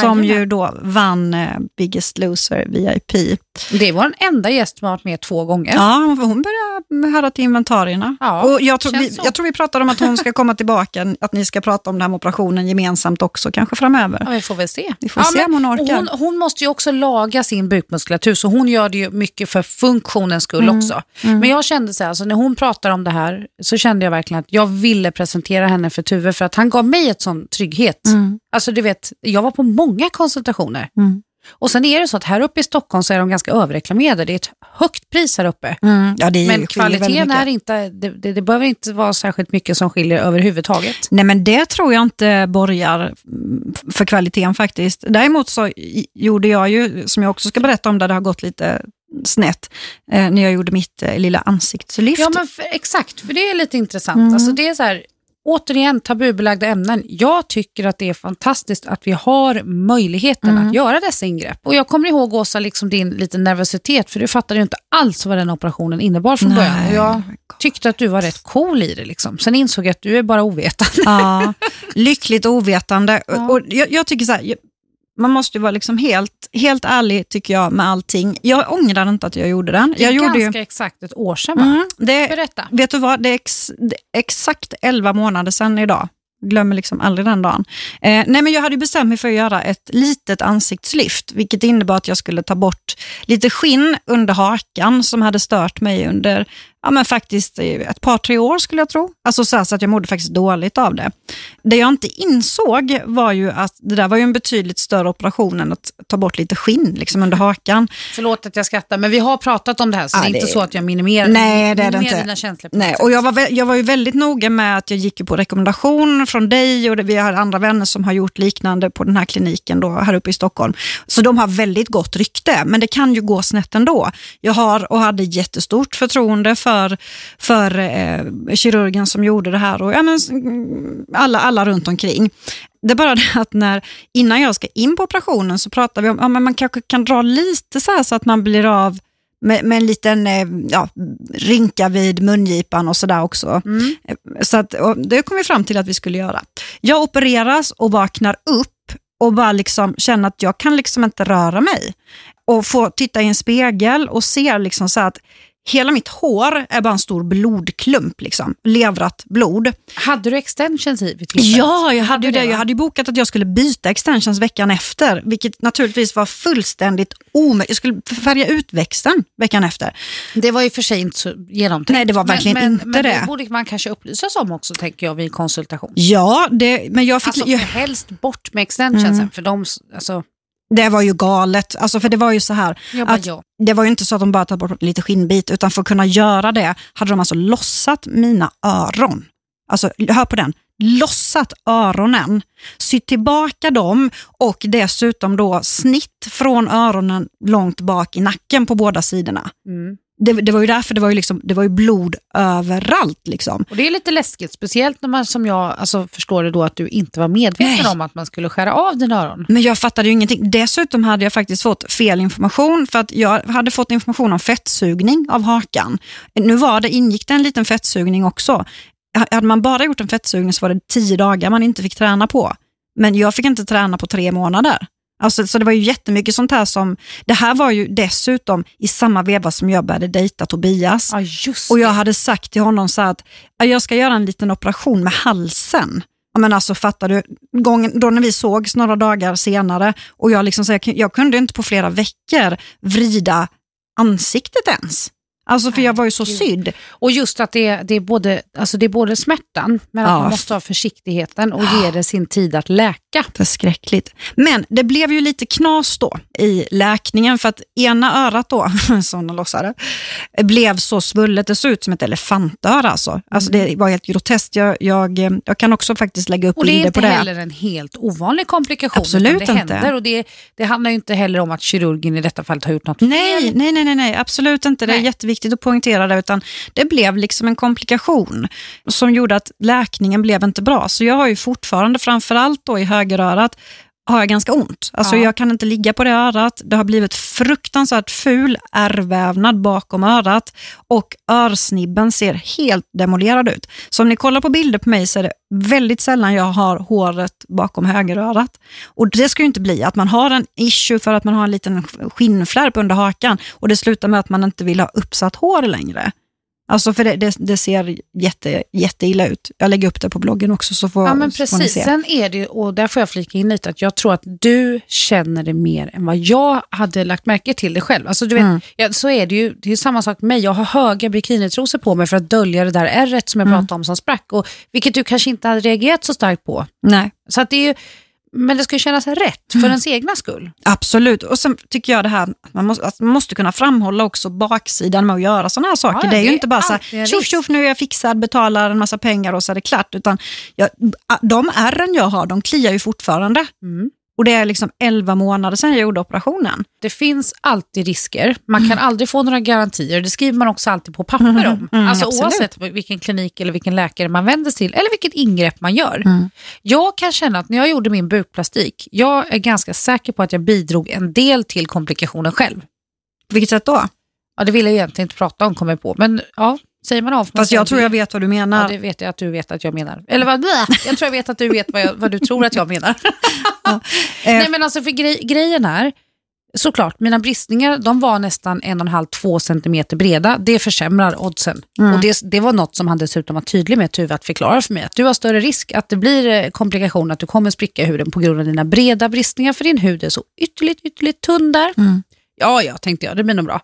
[SPEAKER 2] som ju då vann eh, Biggest Loser VIP.
[SPEAKER 1] Det var den enda gäst som har varit med två gånger.
[SPEAKER 2] Ja, hon- börjar höra till inventarierna.
[SPEAKER 1] Ja,
[SPEAKER 2] och jag, tror vi,
[SPEAKER 1] så.
[SPEAKER 2] jag tror vi pratade om att hon ska komma tillbaka, att ni ska prata om den här operationen gemensamt också, kanske framöver.
[SPEAKER 1] Ja, vi får väl se.
[SPEAKER 2] Vi får se om hon orkar.
[SPEAKER 1] Hon, hon måste ju också laga sin bukmuskulatur, så hon gör det ju mycket för funktionens skull
[SPEAKER 2] Mm.
[SPEAKER 1] också. Men jag kände så här, alltså när hon pratar om det här, så kände jag verkligen att jag ville presentera henne för Tuve, för att han gav mig ett sån trygghet.
[SPEAKER 2] Mm.
[SPEAKER 1] Alltså du vet, jag var på många konsultationer.
[SPEAKER 2] Mm.
[SPEAKER 1] Och sen är det så att här uppe i Stockholm så är de ganska överreklamerade. Det är ett högt pris här uppe.
[SPEAKER 2] Mm. Ja,
[SPEAKER 1] Men kvaliteten är inte, det, det, det behöver inte vara särskilt mycket som skiljer överhuvudtaget.
[SPEAKER 2] Nej, men det tror jag inte borgar mm, för kvaliteten faktiskt. Däremot så gjorde jag ju, som jag också ska berätta om, där det har gått lite snett, eh, när jag gjorde mitt eh, lilla ansiktslyft.
[SPEAKER 1] Ja, men för, exakt, för det är lite intressant.
[SPEAKER 2] Mm.
[SPEAKER 1] Alltså, det är så här, återigen, tabubelagda ämnen. Jag tycker att det är fantastiskt att vi har möjligheten
[SPEAKER 2] Mm.
[SPEAKER 1] att göra dessa ingrepp. Och jag kommer ihåg, Åsa, liksom din liten nervositet, för du fattade ju inte alls vad den operationen innebar från
[SPEAKER 2] Nej.
[SPEAKER 1] början. Och jag tyckte att du var rätt cool i det. Liksom. Sen insåg jag att du är bara ovetande.
[SPEAKER 2] Ja, lyckligt ovetande.
[SPEAKER 1] Ja.
[SPEAKER 2] Och jag, jag tycker så här, man måste ju vara liksom helt, helt ärlig tycker jag med allting. Jag ångrar inte att jag gjorde den.
[SPEAKER 1] Det är
[SPEAKER 2] Jag gjorde
[SPEAKER 1] ganska
[SPEAKER 2] ju,
[SPEAKER 1] exakt ett år sedan, va?
[SPEAKER 2] mm, det,
[SPEAKER 1] Berätta.
[SPEAKER 2] Vet du vad, det är, ex, det är exakt 11 månader sedan idag. Glömmer liksom aldrig den dagen. Eh, nej men jag hade bestämt mig för att göra ett litet ansiktslyft, vilket innebar att jag skulle ta bort lite skinn under hakan som hade stört mig under ja, men faktiskt ett par, tre år skulle jag tro. Alltså så, så att jag mådde faktiskt dåligt av det. Det jag inte insåg var ju att det där var ju en betydligt större operation än att ta bort lite skinn liksom under hakan.
[SPEAKER 1] Förlåt att jag skrattar, men vi har pratat om det här, så
[SPEAKER 2] Ja,
[SPEAKER 1] det är
[SPEAKER 2] det-
[SPEAKER 1] inte så att jag minimerar,
[SPEAKER 2] Nej, det är det inte.
[SPEAKER 1] dina känslor.
[SPEAKER 2] Nej, och jag var, jag var ju väldigt noga med att jag gick på rekommendation från dig och det, vi har andra vänner som har gjort liknande på den här kliniken då, här uppe i Stockholm. Så de har väldigt gott rykte, men det kan ju gå snett ändå. Jag har och hade jättestort förtroende för, för eh, kirurgen som gjorde det här och ja, men, alla, alla runt omkring. Det är bara det att när, innan jag ska in på operationen så pratar vi om att ja, men man kanske kan dra lite så här så att man blir av med, med en liten eh, ja, rynka vid mungipan och sådär också.
[SPEAKER 1] Mm.
[SPEAKER 2] Så att, det kom vi fram till att vi skulle göra. Jag opereras och vaknar upp och bara liksom känner att jag kan liksom inte röra mig. Och får titta i en spegel och ser liksom så att hela mitt hår är bara en stor blodklump, liksom. levrat blod.
[SPEAKER 1] Hade du extensions i vid tillfället?
[SPEAKER 2] Ja, jag hade ju
[SPEAKER 1] du
[SPEAKER 2] det.
[SPEAKER 1] det?
[SPEAKER 2] Jag hade bokat att jag skulle byta extensions veckan efter, vilket naturligtvis var fullständigt omöjligt. Jag skulle färga ut växten veckan efter.
[SPEAKER 1] Det var ju för sig inte så genomtänkt.
[SPEAKER 2] Nej, det var verkligen
[SPEAKER 1] men,
[SPEAKER 2] inte
[SPEAKER 1] men, men
[SPEAKER 2] det.
[SPEAKER 1] borde man kanske upplysas om också, tänker jag, vid konsultation.
[SPEAKER 2] Ja, det, men jag fick...
[SPEAKER 1] Alltså,
[SPEAKER 2] jag,
[SPEAKER 1] helst bort med extensionsen,
[SPEAKER 2] Mm.
[SPEAKER 1] för de, alltså,
[SPEAKER 2] det var ju galet. Alltså, för det var ju så här,
[SPEAKER 1] bara,
[SPEAKER 2] Att-
[SPEAKER 1] ja.
[SPEAKER 2] det var ju inte så att de bara tagit bort lite skinnbit, utan för att kunna göra det hade de alltså lossat mina öron. Alltså, hör på den. Lossat öronen, sytt tillbaka dem och dessutom då snitt från öronen långt bak i nacken på båda sidorna.
[SPEAKER 1] Mm.
[SPEAKER 2] Det, det var ju därför det var ju, liksom, det var ju blod överallt. Liksom.
[SPEAKER 1] Och det är lite läskigt, speciellt när man som jag alltså, förstår det då att du inte var medveten
[SPEAKER 2] Nej.
[SPEAKER 1] om att man skulle skära av dina öron.
[SPEAKER 2] Men jag fattade ju ingenting. Dessutom hade jag faktiskt fått fel information för att jag hade fått information om fettsugning av hakan. Nu var det, ingick det en liten fettsugning också. Hade man bara gjort en fettsugning så var det tio dagar man inte fick träna på. Men jag fick inte träna på tre månader. Alltså, så det var ju jättemycket sånt här som, det här var ju dessutom i samma veva som jag började dejta Tobias.
[SPEAKER 1] Ja,
[SPEAKER 2] Och jag hade sagt till honom så att "Ja, jag ska göra en liten operation med halsen. Ja, men alltså fattar du, gången, då när vi sågs några dagar senare och jag, liksom, så jag, jag kunde inte på flera veckor vrida ansiktet ens. Alltså för jag var ju så sydd.
[SPEAKER 1] Och just att det är, det är, både, alltså det är både smärtan, men
[SPEAKER 2] Ja.
[SPEAKER 1] att man måste ha försiktigheten och ge det sin tid att läka.
[SPEAKER 2] Förskräckligt. Men det blev ju lite knas då i läkningen för att ena örat då, som de låtsade, blev så svullet. Det såg ut som ett elefantöra alltså. Alltså det var helt groteskt. Jag, jag, jag kan också faktiskt lägga upp
[SPEAKER 1] Och det är
[SPEAKER 2] bilder
[SPEAKER 1] inte
[SPEAKER 2] på det.
[SPEAKER 1] heller en helt ovanlig komplikation.
[SPEAKER 2] Absolut
[SPEAKER 1] det
[SPEAKER 2] inte.
[SPEAKER 1] Händer, och det, det handlar ju inte heller om att kirurgen i detta fallet har gjort något
[SPEAKER 2] Nej,
[SPEAKER 1] fel.
[SPEAKER 2] nej, nej, nej, nej, absolut inte. Det är
[SPEAKER 1] Nej.
[SPEAKER 2] jätteviktigt att poängtera det. Utan det blev liksom en komplikation som gjorde att läkningen blev inte bra. Så jag har ju fortfarande, framförallt då i högerörat, har jag ganska ont. Alltså
[SPEAKER 1] Ja.
[SPEAKER 2] Jag kan inte ligga på det örat. Det har blivit fruktansvärt ful ärrvävnad bakom örat och örsnibben ser helt demolerad ut. Så om ni kollar på bilder på mig så är det väldigt sällan jag har håret bakom högerörat. Och det ska ju inte bli att man har en issue för att man har en liten skinnflärp under hakan och det slutar med att man inte vill ha uppsatt hår längre. Alltså för det, det, det ser jätte, jätteilla ut. Jag lägger upp det på bloggen också så får,
[SPEAKER 1] Ja men
[SPEAKER 2] får ni
[SPEAKER 1] precis,
[SPEAKER 2] se.
[SPEAKER 1] sen är det, och där får jag flika in lite, att jag tror att du känner det mer än vad jag hade lagt märke till det själv. Alltså, du vet,
[SPEAKER 2] Mm.
[SPEAKER 1] ja, så är det ju, det är samma sak med mig, jag har höga bikinitrosor på mig för att dölja det där ärret som jag
[SPEAKER 2] Mm.
[SPEAKER 1] pratade om som sprack, och, vilket du kanske inte hade reagerat så starkt på.
[SPEAKER 2] Nej.
[SPEAKER 1] Så att det är ju, men det ska ju kännas rätt för
[SPEAKER 2] Mm.
[SPEAKER 1] ens egna skull.
[SPEAKER 2] Absolut. Och sen tycker jag det här, att man måste, att man måste kunna framhålla också baksidan med att göra sådana här saker.
[SPEAKER 1] Ja,
[SPEAKER 2] det är ju
[SPEAKER 1] det är
[SPEAKER 2] inte bara så här, tjoff tjoff nu är jag fixad, betalar en massa pengar och så är det klart. Utan jag, de ärren jag har, de kliar ju fortfarande.
[SPEAKER 1] Mm.
[SPEAKER 2] Och det är liksom 11 månader sedan jag gjorde operationen.
[SPEAKER 1] Det finns alltid risker, man kan aldrig få några garantier, det skriver man också alltid på papper om.
[SPEAKER 2] Mm,
[SPEAKER 1] alltså
[SPEAKER 2] absolut.
[SPEAKER 1] oavsett vilken klinik eller vilken läkare man vänder sig till, eller vilket ingrepp man gör.
[SPEAKER 2] Mm.
[SPEAKER 1] Jag kan känna att när jag gjorde min bukplastik, jag är ganska säker på att jag bidrog en del till komplikationen själv.
[SPEAKER 2] På vilket sätt då?
[SPEAKER 1] Ja, det vill jag egentligen inte prata om, kommer jag på. Men ja, säger man av.
[SPEAKER 2] Fast jag tror jag vet vad du
[SPEAKER 1] Ja,
[SPEAKER 2] menar.
[SPEAKER 1] det vet jag att du vet att jag menar. Eller vad, jag tror jag vet att du vet vad, jag, vad du tror att jag menar.
[SPEAKER 2] Eh,
[SPEAKER 1] Nej men alltså för grej, grejen är, såklart, mina bristningar de var nästan en och en halv, två centimeter breda. Det försämrar oddsen.
[SPEAKER 2] Mm.
[SPEAKER 1] Och det, det var något som han dessutom var tydlig med Tuve att förklara för mig. Att du har större risk att det blir eh, komplikationer, att du kommer spricka i huden på grund av dina breda bristningar, för din hud är så ytterligt, ytterligt tunn där.
[SPEAKER 2] Mm.
[SPEAKER 1] Ja, ja, tänkte jag, det blir nog bra.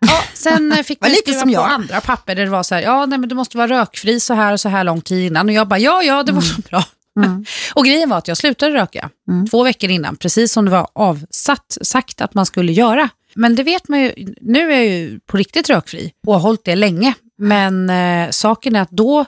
[SPEAKER 1] Ja, sen eh, fick man
[SPEAKER 2] lite
[SPEAKER 1] skriva
[SPEAKER 2] som
[SPEAKER 1] på
[SPEAKER 2] jag.
[SPEAKER 1] andra papper där det var så här, ja nej men du måste vara rökfri så här och så här lång tid innan. Och jag bara, ja ja det var så bra.
[SPEAKER 2] Mm.
[SPEAKER 1] Och grejen var att jag slutade röka
[SPEAKER 2] Mm.
[SPEAKER 1] två veckor innan, precis som det var avsatt, sagt att man skulle göra. Men det vet man ju, nu är jag ju på riktigt rökfri och har hållit det länge. Men eh, saken är att då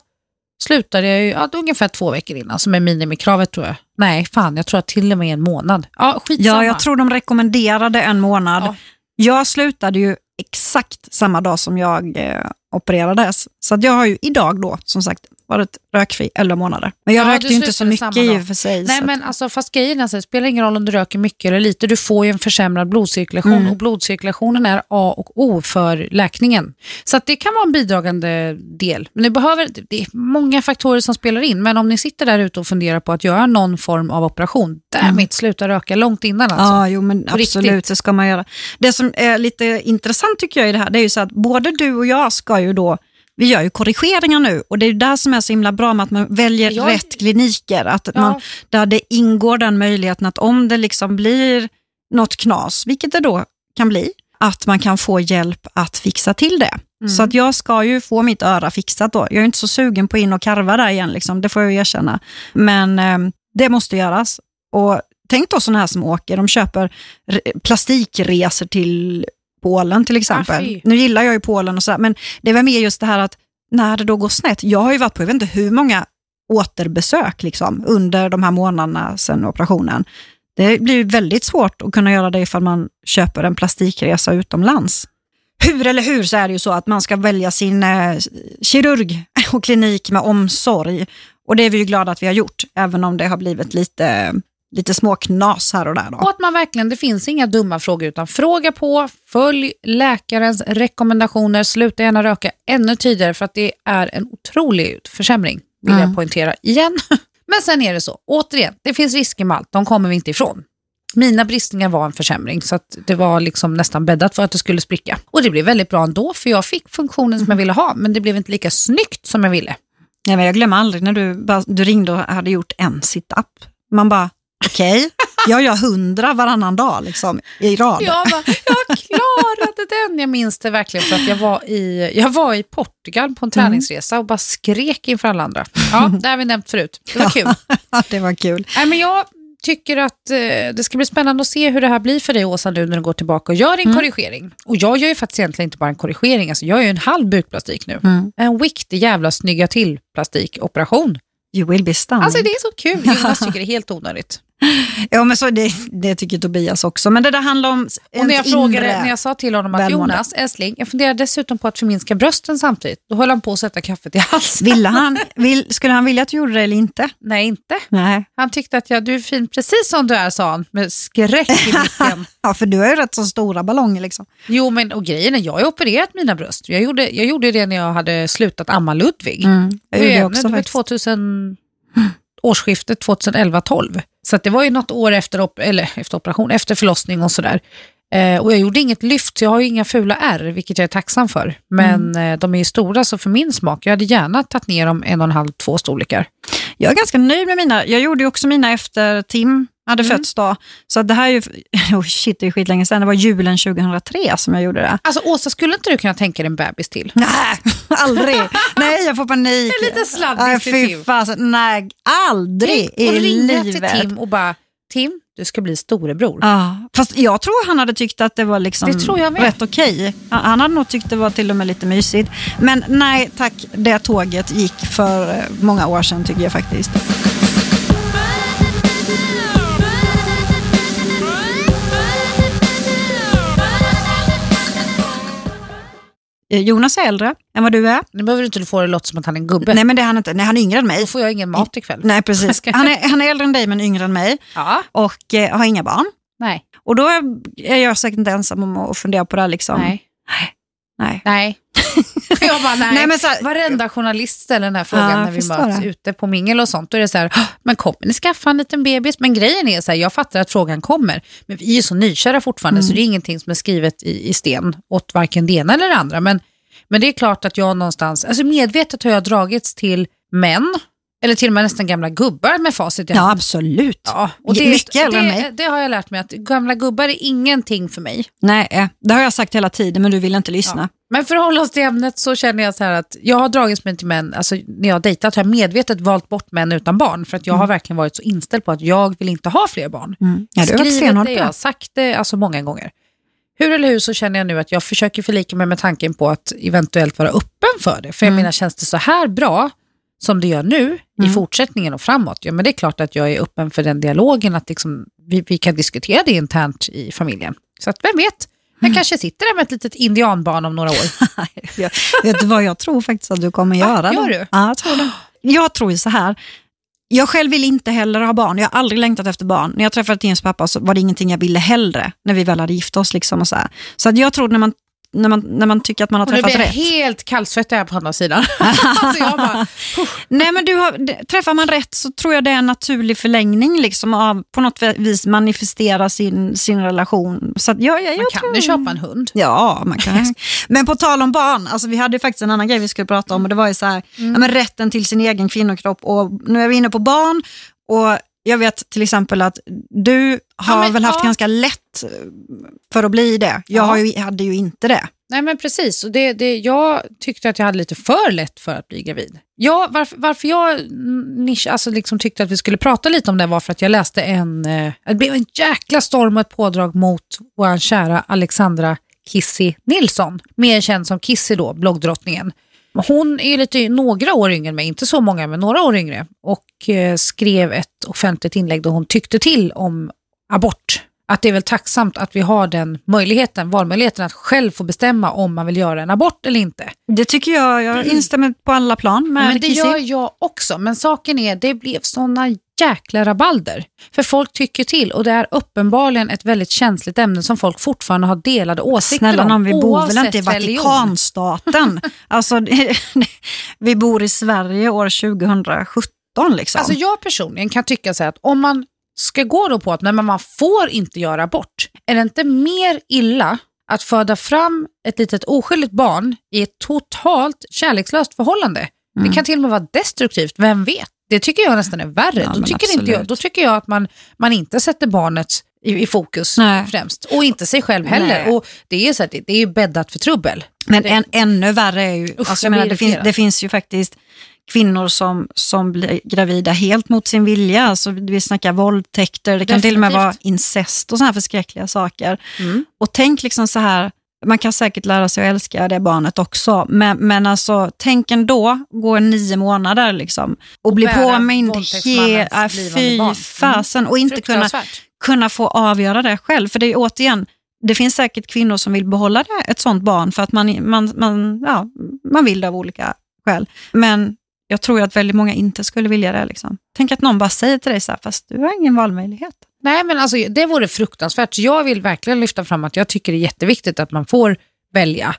[SPEAKER 1] slutade jag ju ja, ungefär två veckor innan, som är minimikravet tror jag. Nej, fan, jag tror att till och med en månad. Ja, skitsamma.
[SPEAKER 2] Ja, jag tror de rekommenderade en månad.
[SPEAKER 1] Ja.
[SPEAKER 2] Jag slutade ju exakt samma dag som jag eh, opererades. Så att jag har ju idag då, som sagt, varit rökfri 11 månader. Men jag
[SPEAKER 1] Ja,
[SPEAKER 2] rökte ju inte så mycket i och för sig.
[SPEAKER 1] Nej men
[SPEAKER 2] att,
[SPEAKER 1] alltså, fast grejen är så, det spelar ingen roll om du röker mycket eller lite, du får ju en försämrad blodcirkulation
[SPEAKER 2] Mm.
[SPEAKER 1] och blodcirkulationen är A och O för läkningen. Så att det kan vara en bidragande del. Men det, behöver, det är många faktorer som spelar in, men om ni sitter där ute och funderar på att göra någon form av operation, därmed sluta röka långt innan alltså.
[SPEAKER 2] Ja, jo, men absolut,
[SPEAKER 1] riktigt.
[SPEAKER 2] det ska man göra. Det som är lite intressant tycker jag i det här, det är ju så att både du och jag ska ju då vi gör ju korrigeringar nu och det är där som är så himla bra med att man väljer
[SPEAKER 1] Jag-
[SPEAKER 2] rätt kliniker. Att
[SPEAKER 1] Ja.
[SPEAKER 2] man, där det ingår den möjligheten att om det liksom blir något knas, vilket det då kan bli, att man kan få hjälp att fixa till det.
[SPEAKER 1] Mm.
[SPEAKER 2] Så att jag ska ju få mitt öra fixat då. Jag är inte så sugen på in och karva där igen, liksom. det får jag erkänna. Men eh, det måste göras. Och Tänk då sådana här som åker, de köper re- plastikresor till Polen till exempel.
[SPEAKER 1] Ah, fy.
[SPEAKER 2] nu gillar jag ju Polen och så här, men det väl mer just det här att när det då går snett. Jag har ju varit på, jag vet inte hur många återbesök liksom, under de här månaderna sedan operationen. Det blir väldigt svårt att kunna göra det ifall man köper en plastikresa utomlands. Hur eller hur så är det ju så att man ska välja sin eh, kirurg och klinik med omsorg. Och det är vi ju glada att vi har gjort, även om det har blivit lite, lite små knas här och där. Då.
[SPEAKER 1] Och att man verkligen, det finns inga dumma frågor utan fråga på, följ läkarens rekommendationer, sluta gärna röka ännu tidigare för att det är en otrolig försämring, vill
[SPEAKER 2] Mm.
[SPEAKER 1] jag poängtera igen. Men sen är det så, återigen, det finns risker med allt, de kommer vi inte ifrån. Mina bristningar var en försämring så att det var liksom nästan bäddat för att det skulle spricka. Och det blev väldigt bra ändå för jag fick funktionen som jag ville ha men det blev inte lika snyggt som jag ville.
[SPEAKER 2] Nej, men jag glömmer aldrig när du, du ringde och hade gjort en sit-up. Man bara, okej, jag gör hundra varannan dag liksom, i rad.
[SPEAKER 1] Jag, bara, jag klarade den. Jag minns det verkligen för att jag var i, jag var i Portugal på en träningsresa och bara skrek inför alla andra. Ja, det har vi nämnt förut. Det var kul.
[SPEAKER 2] det var kul.
[SPEAKER 1] Nej, men jag tycker att eh, det ska bli spännande att se hur det här blir för dig Åsa nu när du går tillbaka och gör din korrigering. Och jag gör ju faktiskt egentligen inte bara en korrigering, alltså jag gör ju en halv bukplastik nu.
[SPEAKER 2] Mm.
[SPEAKER 1] En riktig jävla snygga till plastikoperation.
[SPEAKER 2] You will be stunned.
[SPEAKER 1] Alltså det är så kul. Jonas tycker det är helt onödigt.
[SPEAKER 2] Ja, men så det, det tycker Tobias också. Men det där handlar om
[SPEAKER 1] Och när jag, frågade, när jag sa till honom att
[SPEAKER 2] välmående.
[SPEAKER 1] Jonas, älskling, jag funderar dessutom på att förminska brösten samtidigt. Då höll han på att sätta kaffet i halsen.
[SPEAKER 2] Ville han, vill, skulle han vilja att du gjorde det eller inte?
[SPEAKER 1] Nej, inte.
[SPEAKER 2] Nej.
[SPEAKER 1] Han tyckte att ja, du är fin precis som du är, sa han, med skräck i blicken.
[SPEAKER 2] Ja, för du har ju rätt så stora ballonger liksom.
[SPEAKER 1] Jo, men och grejen är, jag har opererat mina bröst. Jag gjorde, jag gjorde det när jag hade slutat amma Ludvig.
[SPEAKER 2] Jag
[SPEAKER 1] Det
[SPEAKER 2] gjorde det också
[SPEAKER 1] det var
[SPEAKER 2] faktiskt.
[SPEAKER 1] 2000, årsskiftet 2011-12. Så det var ju något år efter, op- eller efter operation, efter förlossning och sådär. Eh, och jag gjorde inget lyft, så jag har ju inga fula ärr, vilket jag är tacksam för. Men
[SPEAKER 2] Mm.
[SPEAKER 1] eh, de är ju stora, så för min smak, jag hade gärna tagit ner dem en och en halv, två storlekar.
[SPEAKER 2] Jag är ganska nöjd med mina. Jag gjorde ju också mina efter Tim hade
[SPEAKER 1] Mm.
[SPEAKER 2] fötts då. Så det här är ju, oh shit det är skitlänge sedan. Det var julen 2003 som jag gjorde det.
[SPEAKER 1] Alltså Åsa, skulle inte du kunna tänka dig en bebis till?
[SPEAKER 2] Nej, aldrig. Nej, jag får panik.
[SPEAKER 1] En liten sladdis till Tim.
[SPEAKER 2] Nej, aldrig
[SPEAKER 1] Tänk, och
[SPEAKER 2] i
[SPEAKER 1] ringa
[SPEAKER 2] livet.
[SPEAKER 1] till Tim och bara, Tim, du ska bli storebror.
[SPEAKER 2] Ja, fast jag tror han hade tyckt att det var liksom
[SPEAKER 1] Det
[SPEAKER 2] rätt okej. Han han hade nog tyckt det var till och med lite mysigt. Men nej tack, det tåget gick för eh, många år sedan tycker jag faktiskt. Jonas är äldre än vad du är.
[SPEAKER 1] Nu behöver du inte få det låta som att han är en gubbe.
[SPEAKER 2] Nej men det är han inte. Nej, han är yngre än mig.
[SPEAKER 1] Då får jag ingen mat ikväll.
[SPEAKER 2] Nej precis. Han är, han är äldre än dig men yngre än mig
[SPEAKER 1] Ja.
[SPEAKER 2] och eh, har inga barn.
[SPEAKER 1] Nej.
[SPEAKER 2] Och då är jag säkert inte ensam om att fundera på det här liksom.
[SPEAKER 1] Nej.
[SPEAKER 2] Nej.
[SPEAKER 1] Nej. jag bara, nej.
[SPEAKER 2] Nej, men så här-
[SPEAKER 1] Varenda journalist ställer den här frågan
[SPEAKER 2] Ja,
[SPEAKER 1] när vi möts
[SPEAKER 2] det.
[SPEAKER 1] ute på mingel och sånt. Då är det så här, "Åh, men kommer ni skaffa en liten bebis? Men grejen är så här, jag fattar att frågan kommer. Men vi är ju så nykära fortfarande
[SPEAKER 2] Mm.
[SPEAKER 1] så det är ingenting som är skrivet i, i sten åt varken det ena eller det andra. Men, men det är klart att jag någonstans, alltså medvetet har jag dragits till män, eller till och med nästan gamla gubbar med facit i hand.
[SPEAKER 2] Ja absolut.
[SPEAKER 1] Ja, och
[SPEAKER 2] Ja,
[SPEAKER 1] det,
[SPEAKER 2] mycket äldre än
[SPEAKER 1] det,
[SPEAKER 2] mig.
[SPEAKER 1] det har jag lärt mig att gamla gubbar är ingenting för mig.
[SPEAKER 2] Nej, eh, det har jag sagt hela tiden men du vill inte lyssna.
[SPEAKER 1] Men för att hålla oss till ämnet så känner jag så här att jag har dragits med till män, alltså när jag har dejtat har jag medvetet valt bort män utan barn för att jag har verkligen varit så inställd på att jag vill inte ha fler barn.
[SPEAKER 2] Mm. Ja, stenhård
[SPEAKER 1] det, jag har sagt det alltså många gånger. Hur eller hur så känner jag nu att jag försöker förlika mig med tanken på att eventuellt vara öppen för det. För jag
[SPEAKER 2] Mm.
[SPEAKER 1] menar, känns det så här bra som det gör nu i
[SPEAKER 2] Mm.
[SPEAKER 1] fortsättningen och framåt, ja men det är klart att jag är öppen för den dialogen, att liksom, vi, vi kan diskutera det internt i familjen. Så att vem vet, jag
[SPEAKER 2] Mm.
[SPEAKER 1] kanske sitter där med ett litet indianbarn om några år.
[SPEAKER 2] Jag, vet du vad jag tror faktiskt att du kommer göra?
[SPEAKER 1] gör
[SPEAKER 2] det?
[SPEAKER 1] du?
[SPEAKER 2] Ja, jag tror det. Jag tror ju så här. Jag själv vill inte heller ha barn. Jag har aldrig längtat efter barn. När jag träffade Tims pappa så var det ingenting jag ville hellre när vi väl hade gift oss. Liksom och så här. så att jag tror när man, när, man, när man tycker att man har
[SPEAKER 1] Och nu
[SPEAKER 2] träffat
[SPEAKER 1] blir jag
[SPEAKER 2] rätt.
[SPEAKER 1] helt kallsvettig här på andra sidan. alltså bara,
[SPEAKER 2] Nej, men du har, träffar man rätt så tror jag det är en naturlig förlängning liksom, av på något vis manifestera sin, sin relation. Så att, ja, ja, jag
[SPEAKER 1] man kan
[SPEAKER 2] tror...
[SPEAKER 1] ju köpa en hund.
[SPEAKER 2] Ja, man kan. Men på tal om barn, alltså vi hade faktiskt en annan grej vi skulle prata om och det var ju så här,
[SPEAKER 1] Mm.
[SPEAKER 2] ja, men rätten till sin egen kvinnokropp och nu är vi inne på barn och jag vet till exempel att du har
[SPEAKER 1] men,
[SPEAKER 2] väl haft
[SPEAKER 1] ja.
[SPEAKER 2] ganska lätt eh, för att bli det. Jag
[SPEAKER 1] Ja.
[SPEAKER 2] ju, hade ju inte det.
[SPEAKER 1] Nej men precis, och det, det, jag tyckte att jag hade lite för lätt för att bli gravid. Ja, varför, varför jag nisch, alltså liksom tyckte att vi skulle prata lite om det var för att jag läste en, eh, det blev en jäkla storm och ett pådrag mot vår kära Alexandra Kissy Nilsson, mer känd som Kissy då, bloggdrottningen. Hon är lite några år yngre än mig, inte så många men några år yngre och eh, skrev ett offentligt inlägg där hon tyckte till om abort. Att det är väl tacksamt att vi har den möjligheten, valmöjligheten att själv få bestämma om man vill göra en abort eller inte.
[SPEAKER 2] Det tycker jag, jag instämmer på alla plan med
[SPEAKER 1] men det gör jag också, men saken är det blev såna jäkla rabalder. För folk tycker till och det är uppenbarligen ett väldigt känsligt ämne som folk fortfarande har delade åsikter
[SPEAKER 2] Snälla
[SPEAKER 1] om.
[SPEAKER 2] någon, vi bor väl inte i. Vatikanstaten? alltså, vi bor i Sverige år 2017 liksom.
[SPEAKER 1] Alltså jag personligen kan tycka så här att om man ska gå då på att nej, men man får inte göra abort, är det inte mer illa att föda fram ett litet oskyldigt barn i ett totalt kärlekslöst förhållande Det kan till och med vara destruktivt, vem vet? Det tycker jag nästan är värre.
[SPEAKER 2] Ja,
[SPEAKER 1] då, tycker inte jag, då tycker jag att man, man inte sätter barnet i, i fokus
[SPEAKER 2] Nej.
[SPEAKER 1] främst. Och inte sig själv heller.
[SPEAKER 2] Nej.
[SPEAKER 1] Och det, är så här, det, det är ju bäddat för trubbel.
[SPEAKER 2] Men en, ännu värre är ju,
[SPEAKER 1] Usch,
[SPEAKER 2] alltså,
[SPEAKER 1] jag
[SPEAKER 2] menar, det, finns, det finns ju faktiskt kvinnor som, som blir gravida helt mot sin vilja. Alltså, vi snackar våldtäkter, det kan till och med vara
[SPEAKER 1] Definitivt.
[SPEAKER 2] incest och sådana här förskräckliga saker.
[SPEAKER 1] Mm.
[SPEAKER 2] Och tänk liksom så här, man kan säkert lära sig att älska det barnet också, men, men alltså tänk ändå, gå nio månader liksom och bli
[SPEAKER 1] bära
[SPEAKER 2] påmind he, äh, fy.
[SPEAKER 1] Mm.
[SPEAKER 2] fasen och inte kunna, kunna få avgöra det själv. För det är återigen, det finns säkert kvinnor som vill behålla det, ett sånt barn för att man, man, man, ja, man vill det av olika skäl. Men jag tror att väldigt många inte skulle vilja det. Liksom. Tänk att någon bara säger till dig så här, fast du har ingen valmöjlighet.
[SPEAKER 1] Nej, men alltså, det vore fruktansvärt. Så jag vill verkligen lyfta fram att jag tycker det är jätteviktigt att man får välja.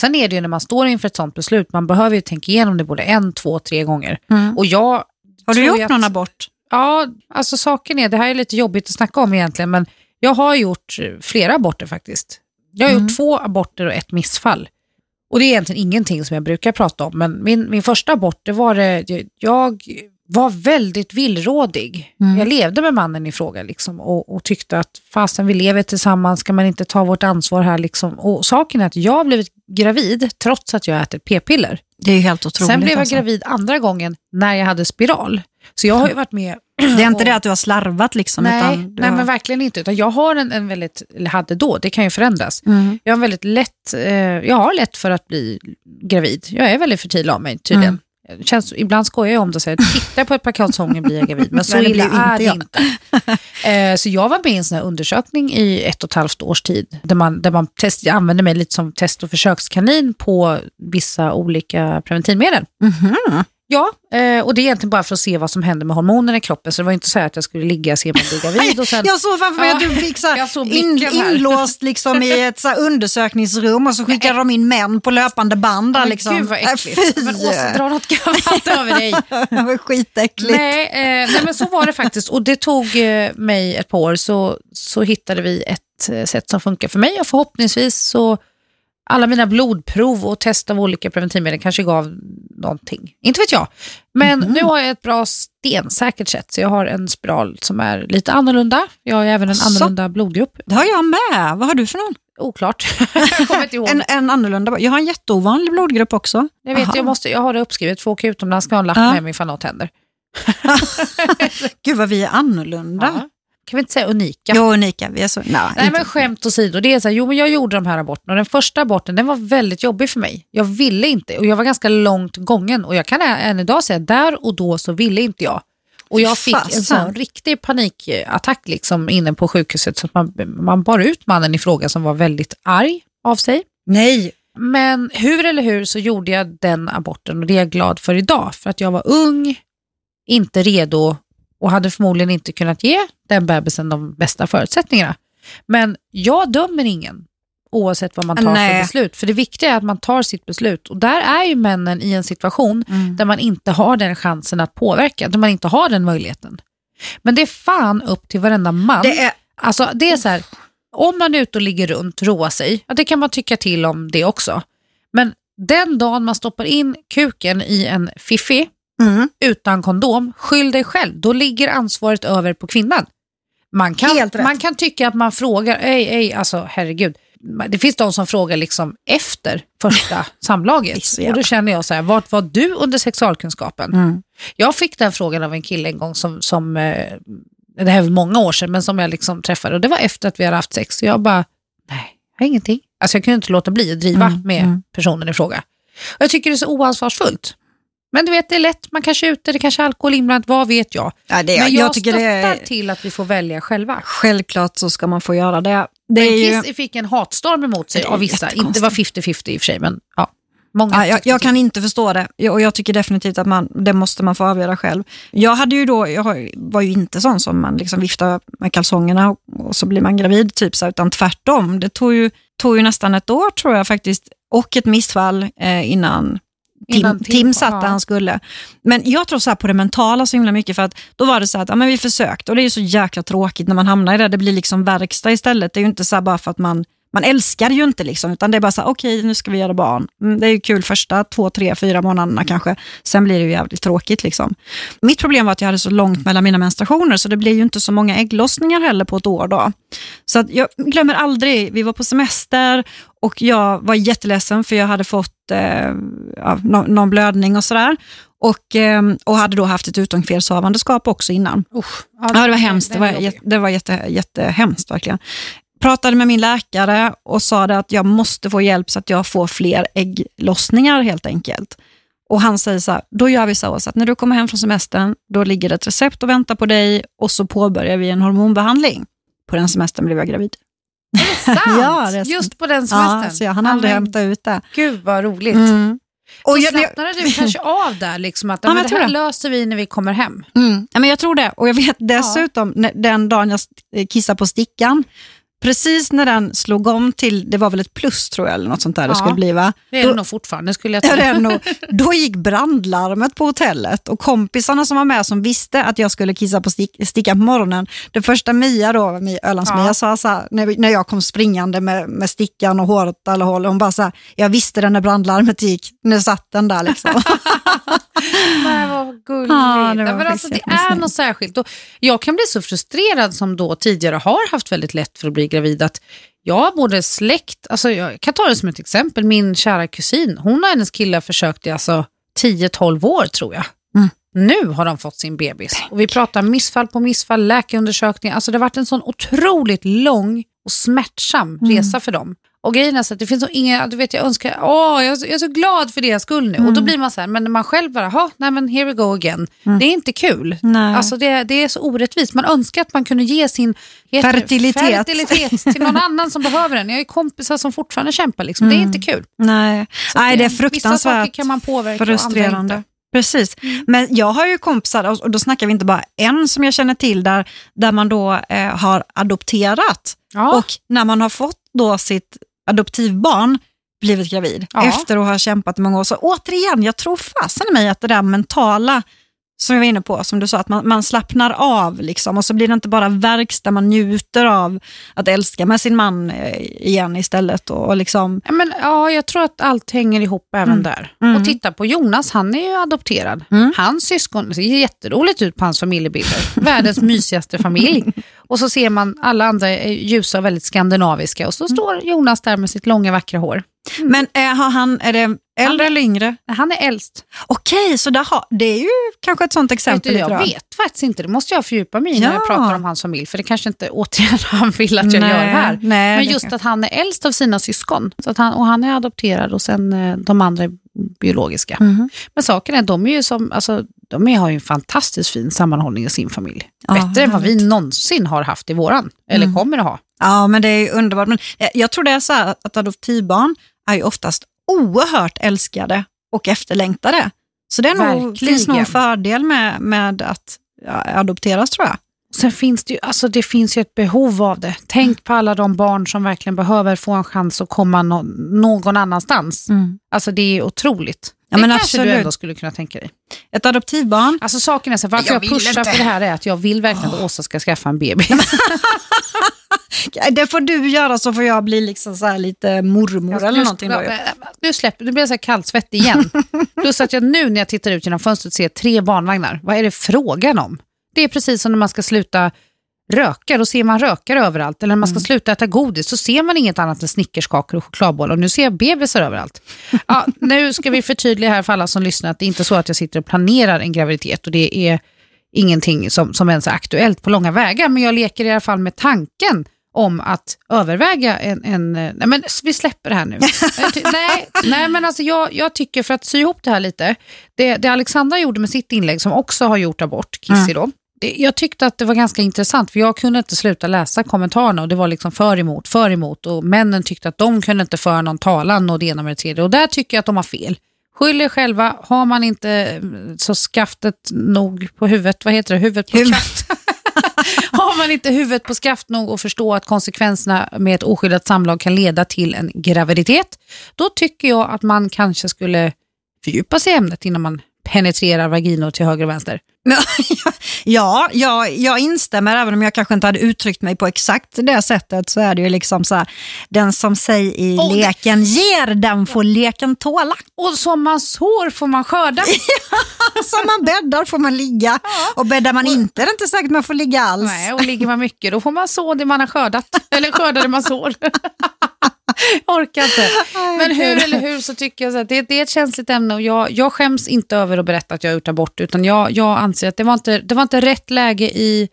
[SPEAKER 1] Sen är det ju när man står inför ett sånt beslut, man behöver ju tänka igenom det både en, två, tre gånger.
[SPEAKER 2] Mm.
[SPEAKER 1] Och jag
[SPEAKER 2] Har du gjort
[SPEAKER 1] att-
[SPEAKER 2] någon abort?
[SPEAKER 1] Ja, alltså saken är, det här är lite jobbigt att snacka om egentligen, men jag har gjort flera aborter faktiskt. Jag har
[SPEAKER 2] Mm.
[SPEAKER 1] gjort två aborter och ett missfall. Och det är egentligen ingenting som jag brukar prata om, men min, min första abort, det var det, jag var väldigt villrådig.
[SPEAKER 2] Mm.
[SPEAKER 1] Jag levde med mannen i fråga liksom, och, och tyckte att fasen vi lever tillsammans, ska man inte ta vårt ansvar här liksom. Och saken är att jag har blivit gravid trots att jag ätit p-piller.
[SPEAKER 2] Det är helt otroligt.
[SPEAKER 1] Sen blev jag
[SPEAKER 2] alltså.
[SPEAKER 1] gravid andra gången när jag hade spiral. Så jag har ju varit med
[SPEAKER 2] Det är inte det att du har slarvat liksom?
[SPEAKER 1] Nej,
[SPEAKER 2] utan du
[SPEAKER 1] nej
[SPEAKER 2] har...
[SPEAKER 1] men verkligen inte. Utan jag har en, en väldigt, eller hade då, det kan ju förändras.
[SPEAKER 2] Mm.
[SPEAKER 1] Jag har väldigt lätt, eh, jag har lätt för att bli gravid. Jag är väldigt fertil av mig tydligen.
[SPEAKER 2] Mm.
[SPEAKER 1] Känns, ibland skojar jag om det och säger, tittar på ett par kalsonger blir jag gravid. Men så
[SPEAKER 2] det
[SPEAKER 1] illa är
[SPEAKER 2] inte
[SPEAKER 1] det
[SPEAKER 2] jag.
[SPEAKER 1] inte. Eh, så jag var med i en sån här undersökning i ett och ett halvt års tid. Där man, där man test, jag använde mig lite som test och försökskanin på vissa olika preventivmedel.
[SPEAKER 2] Mhm.
[SPEAKER 1] Ja, eh, och det är egentligen bara för att se vad som händer med hormonerna i kroppen. Så det var inte så här att jag skulle ligga och se om jag blir gravid och sen...
[SPEAKER 2] Jag såg framför mig
[SPEAKER 1] Ja,
[SPEAKER 2] att du fick så in, inlåst liksom i ett så undersökningsrum och så skickade de in män på löpande band. Där,
[SPEAKER 1] Men
[SPEAKER 2] liksom.
[SPEAKER 1] Gud vad äckligt.
[SPEAKER 2] Fy!
[SPEAKER 1] Men Åsa, dra något gammalt över dig.
[SPEAKER 2] det var skitäckligt.
[SPEAKER 1] Nej, eh, nej, men så var det faktiskt. Och det tog eh, mig ett par år så, så hittade vi ett eh, sätt som funkar för mig och förhoppningsvis så alla mina blodprov och test av olika preventivmedel kanske gav någonting. Inte vet jag. Men
[SPEAKER 2] Mhm.
[SPEAKER 1] nu har jag ett bra stensäkert sätt. Så jag har en spiral som är lite annorlunda. Jag har även en
[SPEAKER 2] Asså?
[SPEAKER 1] annorlunda blodgrupp.
[SPEAKER 2] Det har jag med. Vad har du för någon?
[SPEAKER 1] Oklart. jag kommer inte ihåg.
[SPEAKER 2] En, en annorlunda. Jag har en jätteovanlig blodgrupp också.
[SPEAKER 1] jag vet,
[SPEAKER 2] Aha.
[SPEAKER 1] jag, måste, jag har det uppskrivet. Få åka utomlands ska jag ha en lapp
[SPEAKER 2] Ja.
[SPEAKER 1] med mig ifall något händer.
[SPEAKER 2] Gud vad vi är annorlunda.
[SPEAKER 1] Ja. Kan vi inte säga unika?
[SPEAKER 2] Jo, unika. Vi är så... Nej,
[SPEAKER 1] Nej
[SPEAKER 2] inte.
[SPEAKER 1] men skämt åsido, det är så här, jo men jag gjorde de här aborterna och den första aborten den var väldigt jobbig för mig. Jag ville inte och jag var ganska långt gången och jag kan än idag säga där och då så ville inte jag. Och jag fick en
[SPEAKER 2] Fasen.
[SPEAKER 1] sån riktig panikattack liksom inne på sjukhuset så man, man bar ut mannen i fråga som var väldigt arg av sig.
[SPEAKER 2] Nej.
[SPEAKER 1] Men hur eller hur så gjorde jag den aborten och det är jag glad för idag. För att jag var ung, inte redo och hade förmodligen inte kunnat ge den bebisen de bästa förutsättningarna. Men jag dömer ingen oavsett vad man tar för
[SPEAKER 2] Nej.
[SPEAKER 1] beslut. För det viktiga är att man tar sitt beslut. Och där är ju männen i en situation
[SPEAKER 2] Mm.
[SPEAKER 1] där man inte har den chansen att påverka, där man inte har den möjligheten. Men det är fan upp till varenda man.
[SPEAKER 2] Det är...
[SPEAKER 1] Alltså det är så här, om man är ute och ligger runt, roar sig, ja, det kan man tycka till om det också. Men den dagen man stoppar in kuken i en fiffi
[SPEAKER 2] Mm.
[SPEAKER 1] utan kondom, skyll dig själv. Då ligger ansvaret över på kvinnan. Man kan, man kan tycka att man frågar, ej, ej, alltså herregud. Det finns de som frågar liksom efter första samlaget. Och då känner jag så här, vart var du under sexualkunskapen?
[SPEAKER 2] Mm.
[SPEAKER 1] Jag fick den frågan av en kille en gång som, som eh, det här var många år sedan, men som jag liksom träffade och det var efter att vi hade haft sex. Så jag bara, nej, jag har ingenting. Alltså jag kunde inte låta bli att driva
[SPEAKER 2] Mm,
[SPEAKER 1] med
[SPEAKER 2] mm.
[SPEAKER 1] personen i fråga. Och jag tycker det är så oansvarsfullt. Men du vet, det är lätt, man kanske är ute, det kanske är alkohol inblandat, vad vet jag.
[SPEAKER 2] Ja, det,
[SPEAKER 1] Men
[SPEAKER 2] jag,
[SPEAKER 1] jag, stöttar
[SPEAKER 2] det är...
[SPEAKER 1] till att vi får välja själva.
[SPEAKER 2] Självklart så ska man få göra det. Det
[SPEAKER 1] Men
[SPEAKER 2] är ju...
[SPEAKER 1] Kiss fick en hatstorm emot sig av vissa. Inte var 50-50 i och för sig, men ja. Många
[SPEAKER 2] Ja, jag, jag kan inte förstå det Jag- och jag tycker definitivt att man, det måste man få avgöra själv. Jag, hade ju då, jag var ju inte sån som man liksom viftar med kalsongerna och, och så blir man gravid, typ så, utan tvärtom. Det tog ju, tog ju nästan ett år tror jag faktiskt och ett missfall eh, innan Tim,
[SPEAKER 1] Innan
[SPEAKER 2] Tim,
[SPEAKER 1] Tim-
[SPEAKER 2] satt där
[SPEAKER 1] ja.
[SPEAKER 2] han skulle. Men jag tror så på det mentala så himla mycket för att då var det så att ja, men vi försökte och det är ju så jäkla tråkigt när man hamnar i det. Det blir liksom verkstad istället. Det är ju inte så bara för att man man älskar ju inte liksom, utan det är bara så här, okej nu ska vi göra barn. Mm, det är ju kul första två, tre, fyra månaderna kanske. Sen blir det ju jävligt tråkigt liksom. Mitt problem var att jag hade så långt mellan mina menstruationer, så det blev ju inte så många ägglossningar heller på ett år då. Så jag glömmer aldrig, vi var på semester och jag var jätteledsen för jag hade fått eh, ja, någon blödning och sådär. Och, eh, och hade då haft ett utomkvedshavandeskap också innan.
[SPEAKER 1] Usch,
[SPEAKER 2] Ja, det var hemskt. Det var, det var jätte, jättehemskt verkligen. Pratade med min läkare och sa att jag måste få hjälp så att jag får fler ägglossningar helt enkelt. Och han säger så här, då gör vi så, så att när du kommer hem från semestern, då ligger det ett recept och väntar på dig och så påbörjar vi en hormonbehandling. På den semestern blev jag gravid.
[SPEAKER 1] Sant?
[SPEAKER 2] Ja, det är sant.
[SPEAKER 1] Just på den semestern?
[SPEAKER 2] Ja, så jag hann aldrig
[SPEAKER 1] men
[SPEAKER 2] hämta ut det.
[SPEAKER 1] Gud vad roligt.
[SPEAKER 2] Mm.
[SPEAKER 1] Och så
[SPEAKER 2] jag, jag,
[SPEAKER 1] slappnade du kanske av där, liksom, att
[SPEAKER 2] Ja,
[SPEAKER 1] ja,
[SPEAKER 2] men jag
[SPEAKER 1] det här
[SPEAKER 2] det.
[SPEAKER 1] löser vi när vi kommer hem.
[SPEAKER 2] Mm. Ja, men jag tror det. Och jag vet dessutom, när- den dagen jag kissade på stickan, precis när den slog om till, det var väl ett plus tror jag, eller något sånt där det
[SPEAKER 1] Ja.
[SPEAKER 2] skulle bli va?
[SPEAKER 1] Det är det nog fortfarande skulle jag
[SPEAKER 2] Ja,
[SPEAKER 1] tro.
[SPEAKER 2] det är nog, då gick brandlarmet på hotellet och kompisarna som var med som visste att jag skulle kissa på stick, stickan på morgonen. Det första Mia, då, Mi- Ölands-Mia,
[SPEAKER 1] Ja.
[SPEAKER 2] sa så här, när, när jag kom springande med, med stickan och håret alla håll, hon bara så här, jag visste det när brandlarmet gick, nu satt den där liksom.
[SPEAKER 1] Nej, vad gulligt.
[SPEAKER 2] Ja, det var
[SPEAKER 1] men alltså, det är något särskilt. Och jag kan bli så frustrerad som då tidigare har haft väldigt lätt för att bli gravid. Att jag både släkt, alltså jag kan ta det som ett exempel, min kära kusin, hon och hennes kille försökt i alltså 10-12 år tror jag.
[SPEAKER 2] Mm.
[SPEAKER 1] Nu har de fått sin bebis. Och vi pratar missfall på missfall, läkarundersökningar. Alltså det har varit en sån otroligt lång och smärtsam
[SPEAKER 2] Mm.
[SPEAKER 1] resa för dem. Och grejen är så att det finns nog inga, du vet jag önskar, åh jag är så, jag är så glad för deras skull nu. Och
[SPEAKER 2] Mm.
[SPEAKER 1] då blir man så här, men när man själv bara, ha, nej men here we go again. Det är inte kul.
[SPEAKER 2] Nej.
[SPEAKER 1] Alltså det, det är så orättvist. Man önskar att man kunde ge sin det,
[SPEAKER 2] Fertilitet.
[SPEAKER 1] fertilitet till någon annan som behöver den. Jag har ju kompisar som fortfarande kämpar, liksom. det är inte kul.
[SPEAKER 2] Nej, Nej det är
[SPEAKER 1] Vissa saker
[SPEAKER 2] fruktansvärt
[SPEAKER 1] kan man påverka och andra
[SPEAKER 2] frustrerande.
[SPEAKER 1] inte.
[SPEAKER 2] Precis, men jag har ju kompisar, och- och då snackar vi inte bara en som jag känner till, där, där man då eh, har adopterat.
[SPEAKER 1] Ja.
[SPEAKER 2] Och när man har fått då sitt adoptivbarn blivit gravid
[SPEAKER 1] Ja.
[SPEAKER 2] efter att ha kämpat i många år. Så återigen, jag tror fasen i mig att det där mentala som jag var inne på, som du sa, att man, man slappnar av liksom, och så blir det inte bara verkstad, man njuter av att älska med sin man eh, igen istället. Och, och liksom,
[SPEAKER 1] Ja, men, ja, jag tror att allt hänger ihop även
[SPEAKER 2] Mm.
[SPEAKER 1] där.
[SPEAKER 2] Mm.
[SPEAKER 1] Och titta på Jonas, han är ju adopterad.
[SPEAKER 2] Mm.
[SPEAKER 1] Hans syskon, det ser jätteroligt ut på hans familjebilder. Världens mysigaste familj. Och så ser man alla andra ljusa och väldigt skandinaviska. Och så
[SPEAKER 2] Mm.
[SPEAKER 1] står Jonas där med sitt långa vackra hår.
[SPEAKER 2] Men är, har han, är det äldre
[SPEAKER 1] Han
[SPEAKER 2] eller yngre?
[SPEAKER 1] Han är äldst.
[SPEAKER 2] Okej, så där har, det är ju kanske ett sånt
[SPEAKER 1] Vet
[SPEAKER 2] exempel.
[SPEAKER 1] du,
[SPEAKER 2] lite
[SPEAKER 1] jag vet faktiskt inte, det måste jag fördjupa mig i när
[SPEAKER 2] Ja.
[SPEAKER 1] jag pratar om hans familj. För det kanske inte återigen han vill att jag
[SPEAKER 2] Nej,
[SPEAKER 1] gör här.
[SPEAKER 2] nej,
[SPEAKER 1] Men just
[SPEAKER 2] kan-
[SPEAKER 1] att han är äldst av sina syskon. Så att han, och han är adopterad och sen eh, de andra biologiska.
[SPEAKER 2] Mhm.
[SPEAKER 1] Men saken är, de är ju som, alltså, de är, har ju en fantastiskt fin sammanhållning i sin familj.
[SPEAKER 2] Ja,
[SPEAKER 1] Bättre än vad vi någonsin har haft i våran, eller
[SPEAKER 2] Mm.
[SPEAKER 1] kommer att ha.
[SPEAKER 2] Ja, men det är underbart. Men eh, jag tror det är så här att adoptivbarn är ju oftast oerhört älskade och efterlängtade. Så det är nog, finns nog en fördel med, med att ja, adopteras tror jag.
[SPEAKER 1] Sen finns det ju, alltså det finns ju ett behov av det. Tänk på alla de barn som verkligen behöver få en chans att komma nå- någon annanstans. Alltså det är otroligt.
[SPEAKER 2] Ja,
[SPEAKER 1] det
[SPEAKER 2] men
[SPEAKER 1] kanske du
[SPEAKER 2] absolut.
[SPEAKER 1] ändå skulle kunna tänka dig.
[SPEAKER 2] Ett adoptivbarn,
[SPEAKER 1] Alltså saken är så, varför
[SPEAKER 2] Jag
[SPEAKER 1] jag, pushar
[SPEAKER 2] inte.
[SPEAKER 1] för det här är att jag vill verkligen att Åsa ska skaffa en bebis.
[SPEAKER 2] det får du göra så får jag bli liksom så lite mormor eller någonting. Då. ju.
[SPEAKER 1] Nu släpper nu blir jag så här kallsvettig igen. Plus att jag nu när jag tittar ut genom fönstret ser tre barnvagnar. Vad är det frågan om? Det är precis som när man ska sluta röka, då ser man rökare överallt. Eller när man ska sluta äta godis, så ser man inget annat än snickerskakor och chokladbollar. Och nu ser jag bebisar överallt. Ja, nu ska vi förtydliga här för alla som lyssnar att det är inte så att jag sitter och planerar en graviditet och det är ingenting som, som ens är aktuellt på långa vägar. Men jag leker i alla fall med tanken om att överväga en... en nej men vi släpper det här nu. Nej, nej men alltså jag, jag tycker för att sy ihop det här lite. Det, det Alexandra gjorde med sitt inlägg som också har gjort abort, Kissy då. Det, jag tyckte att det var ganska intressant för jag kunde inte sluta läsa kommentarerna och det var liksom för emot, för emot och männen tyckte att de kunde inte föra någon talan och det ena med det tredje och där tycker jag att de har fel. Skyll er själva, har man inte mm, så skaftet nog på huvudet, vad heter det, huvudet på skaft. har man inte huvudet på skaft nog att förstå att konsekvenserna med ett oskyddat samlag kan leda till en graviditet, då tycker jag att man kanske skulle fördjupa sig i ämnet innan man penetrerar vaginor till höger och vänster.
[SPEAKER 2] ja, jag, jag instämmer, även om jag kanske inte hade uttryckt mig på exakt det sättet, så är det ju liksom så här, den som säger i
[SPEAKER 1] Och det-
[SPEAKER 2] leken ger, den får leken tåla.
[SPEAKER 1] Och som man sår får man skörda.
[SPEAKER 2] Som man bäddar får man ligga, och bäddar man inte är det inte säkert man får ligga alls.
[SPEAKER 1] Nej, och ligger man mycket då får man så det man har skördat. Eller skörda det man sår. Jag orkar inte. Men hur eller hur så tycker jag så att det, det är ett känsligt ämne och jag, jag skäms inte över att berätta att jag har gjort abort utan jag, jag anser att det var, inte, det var inte rätt läge i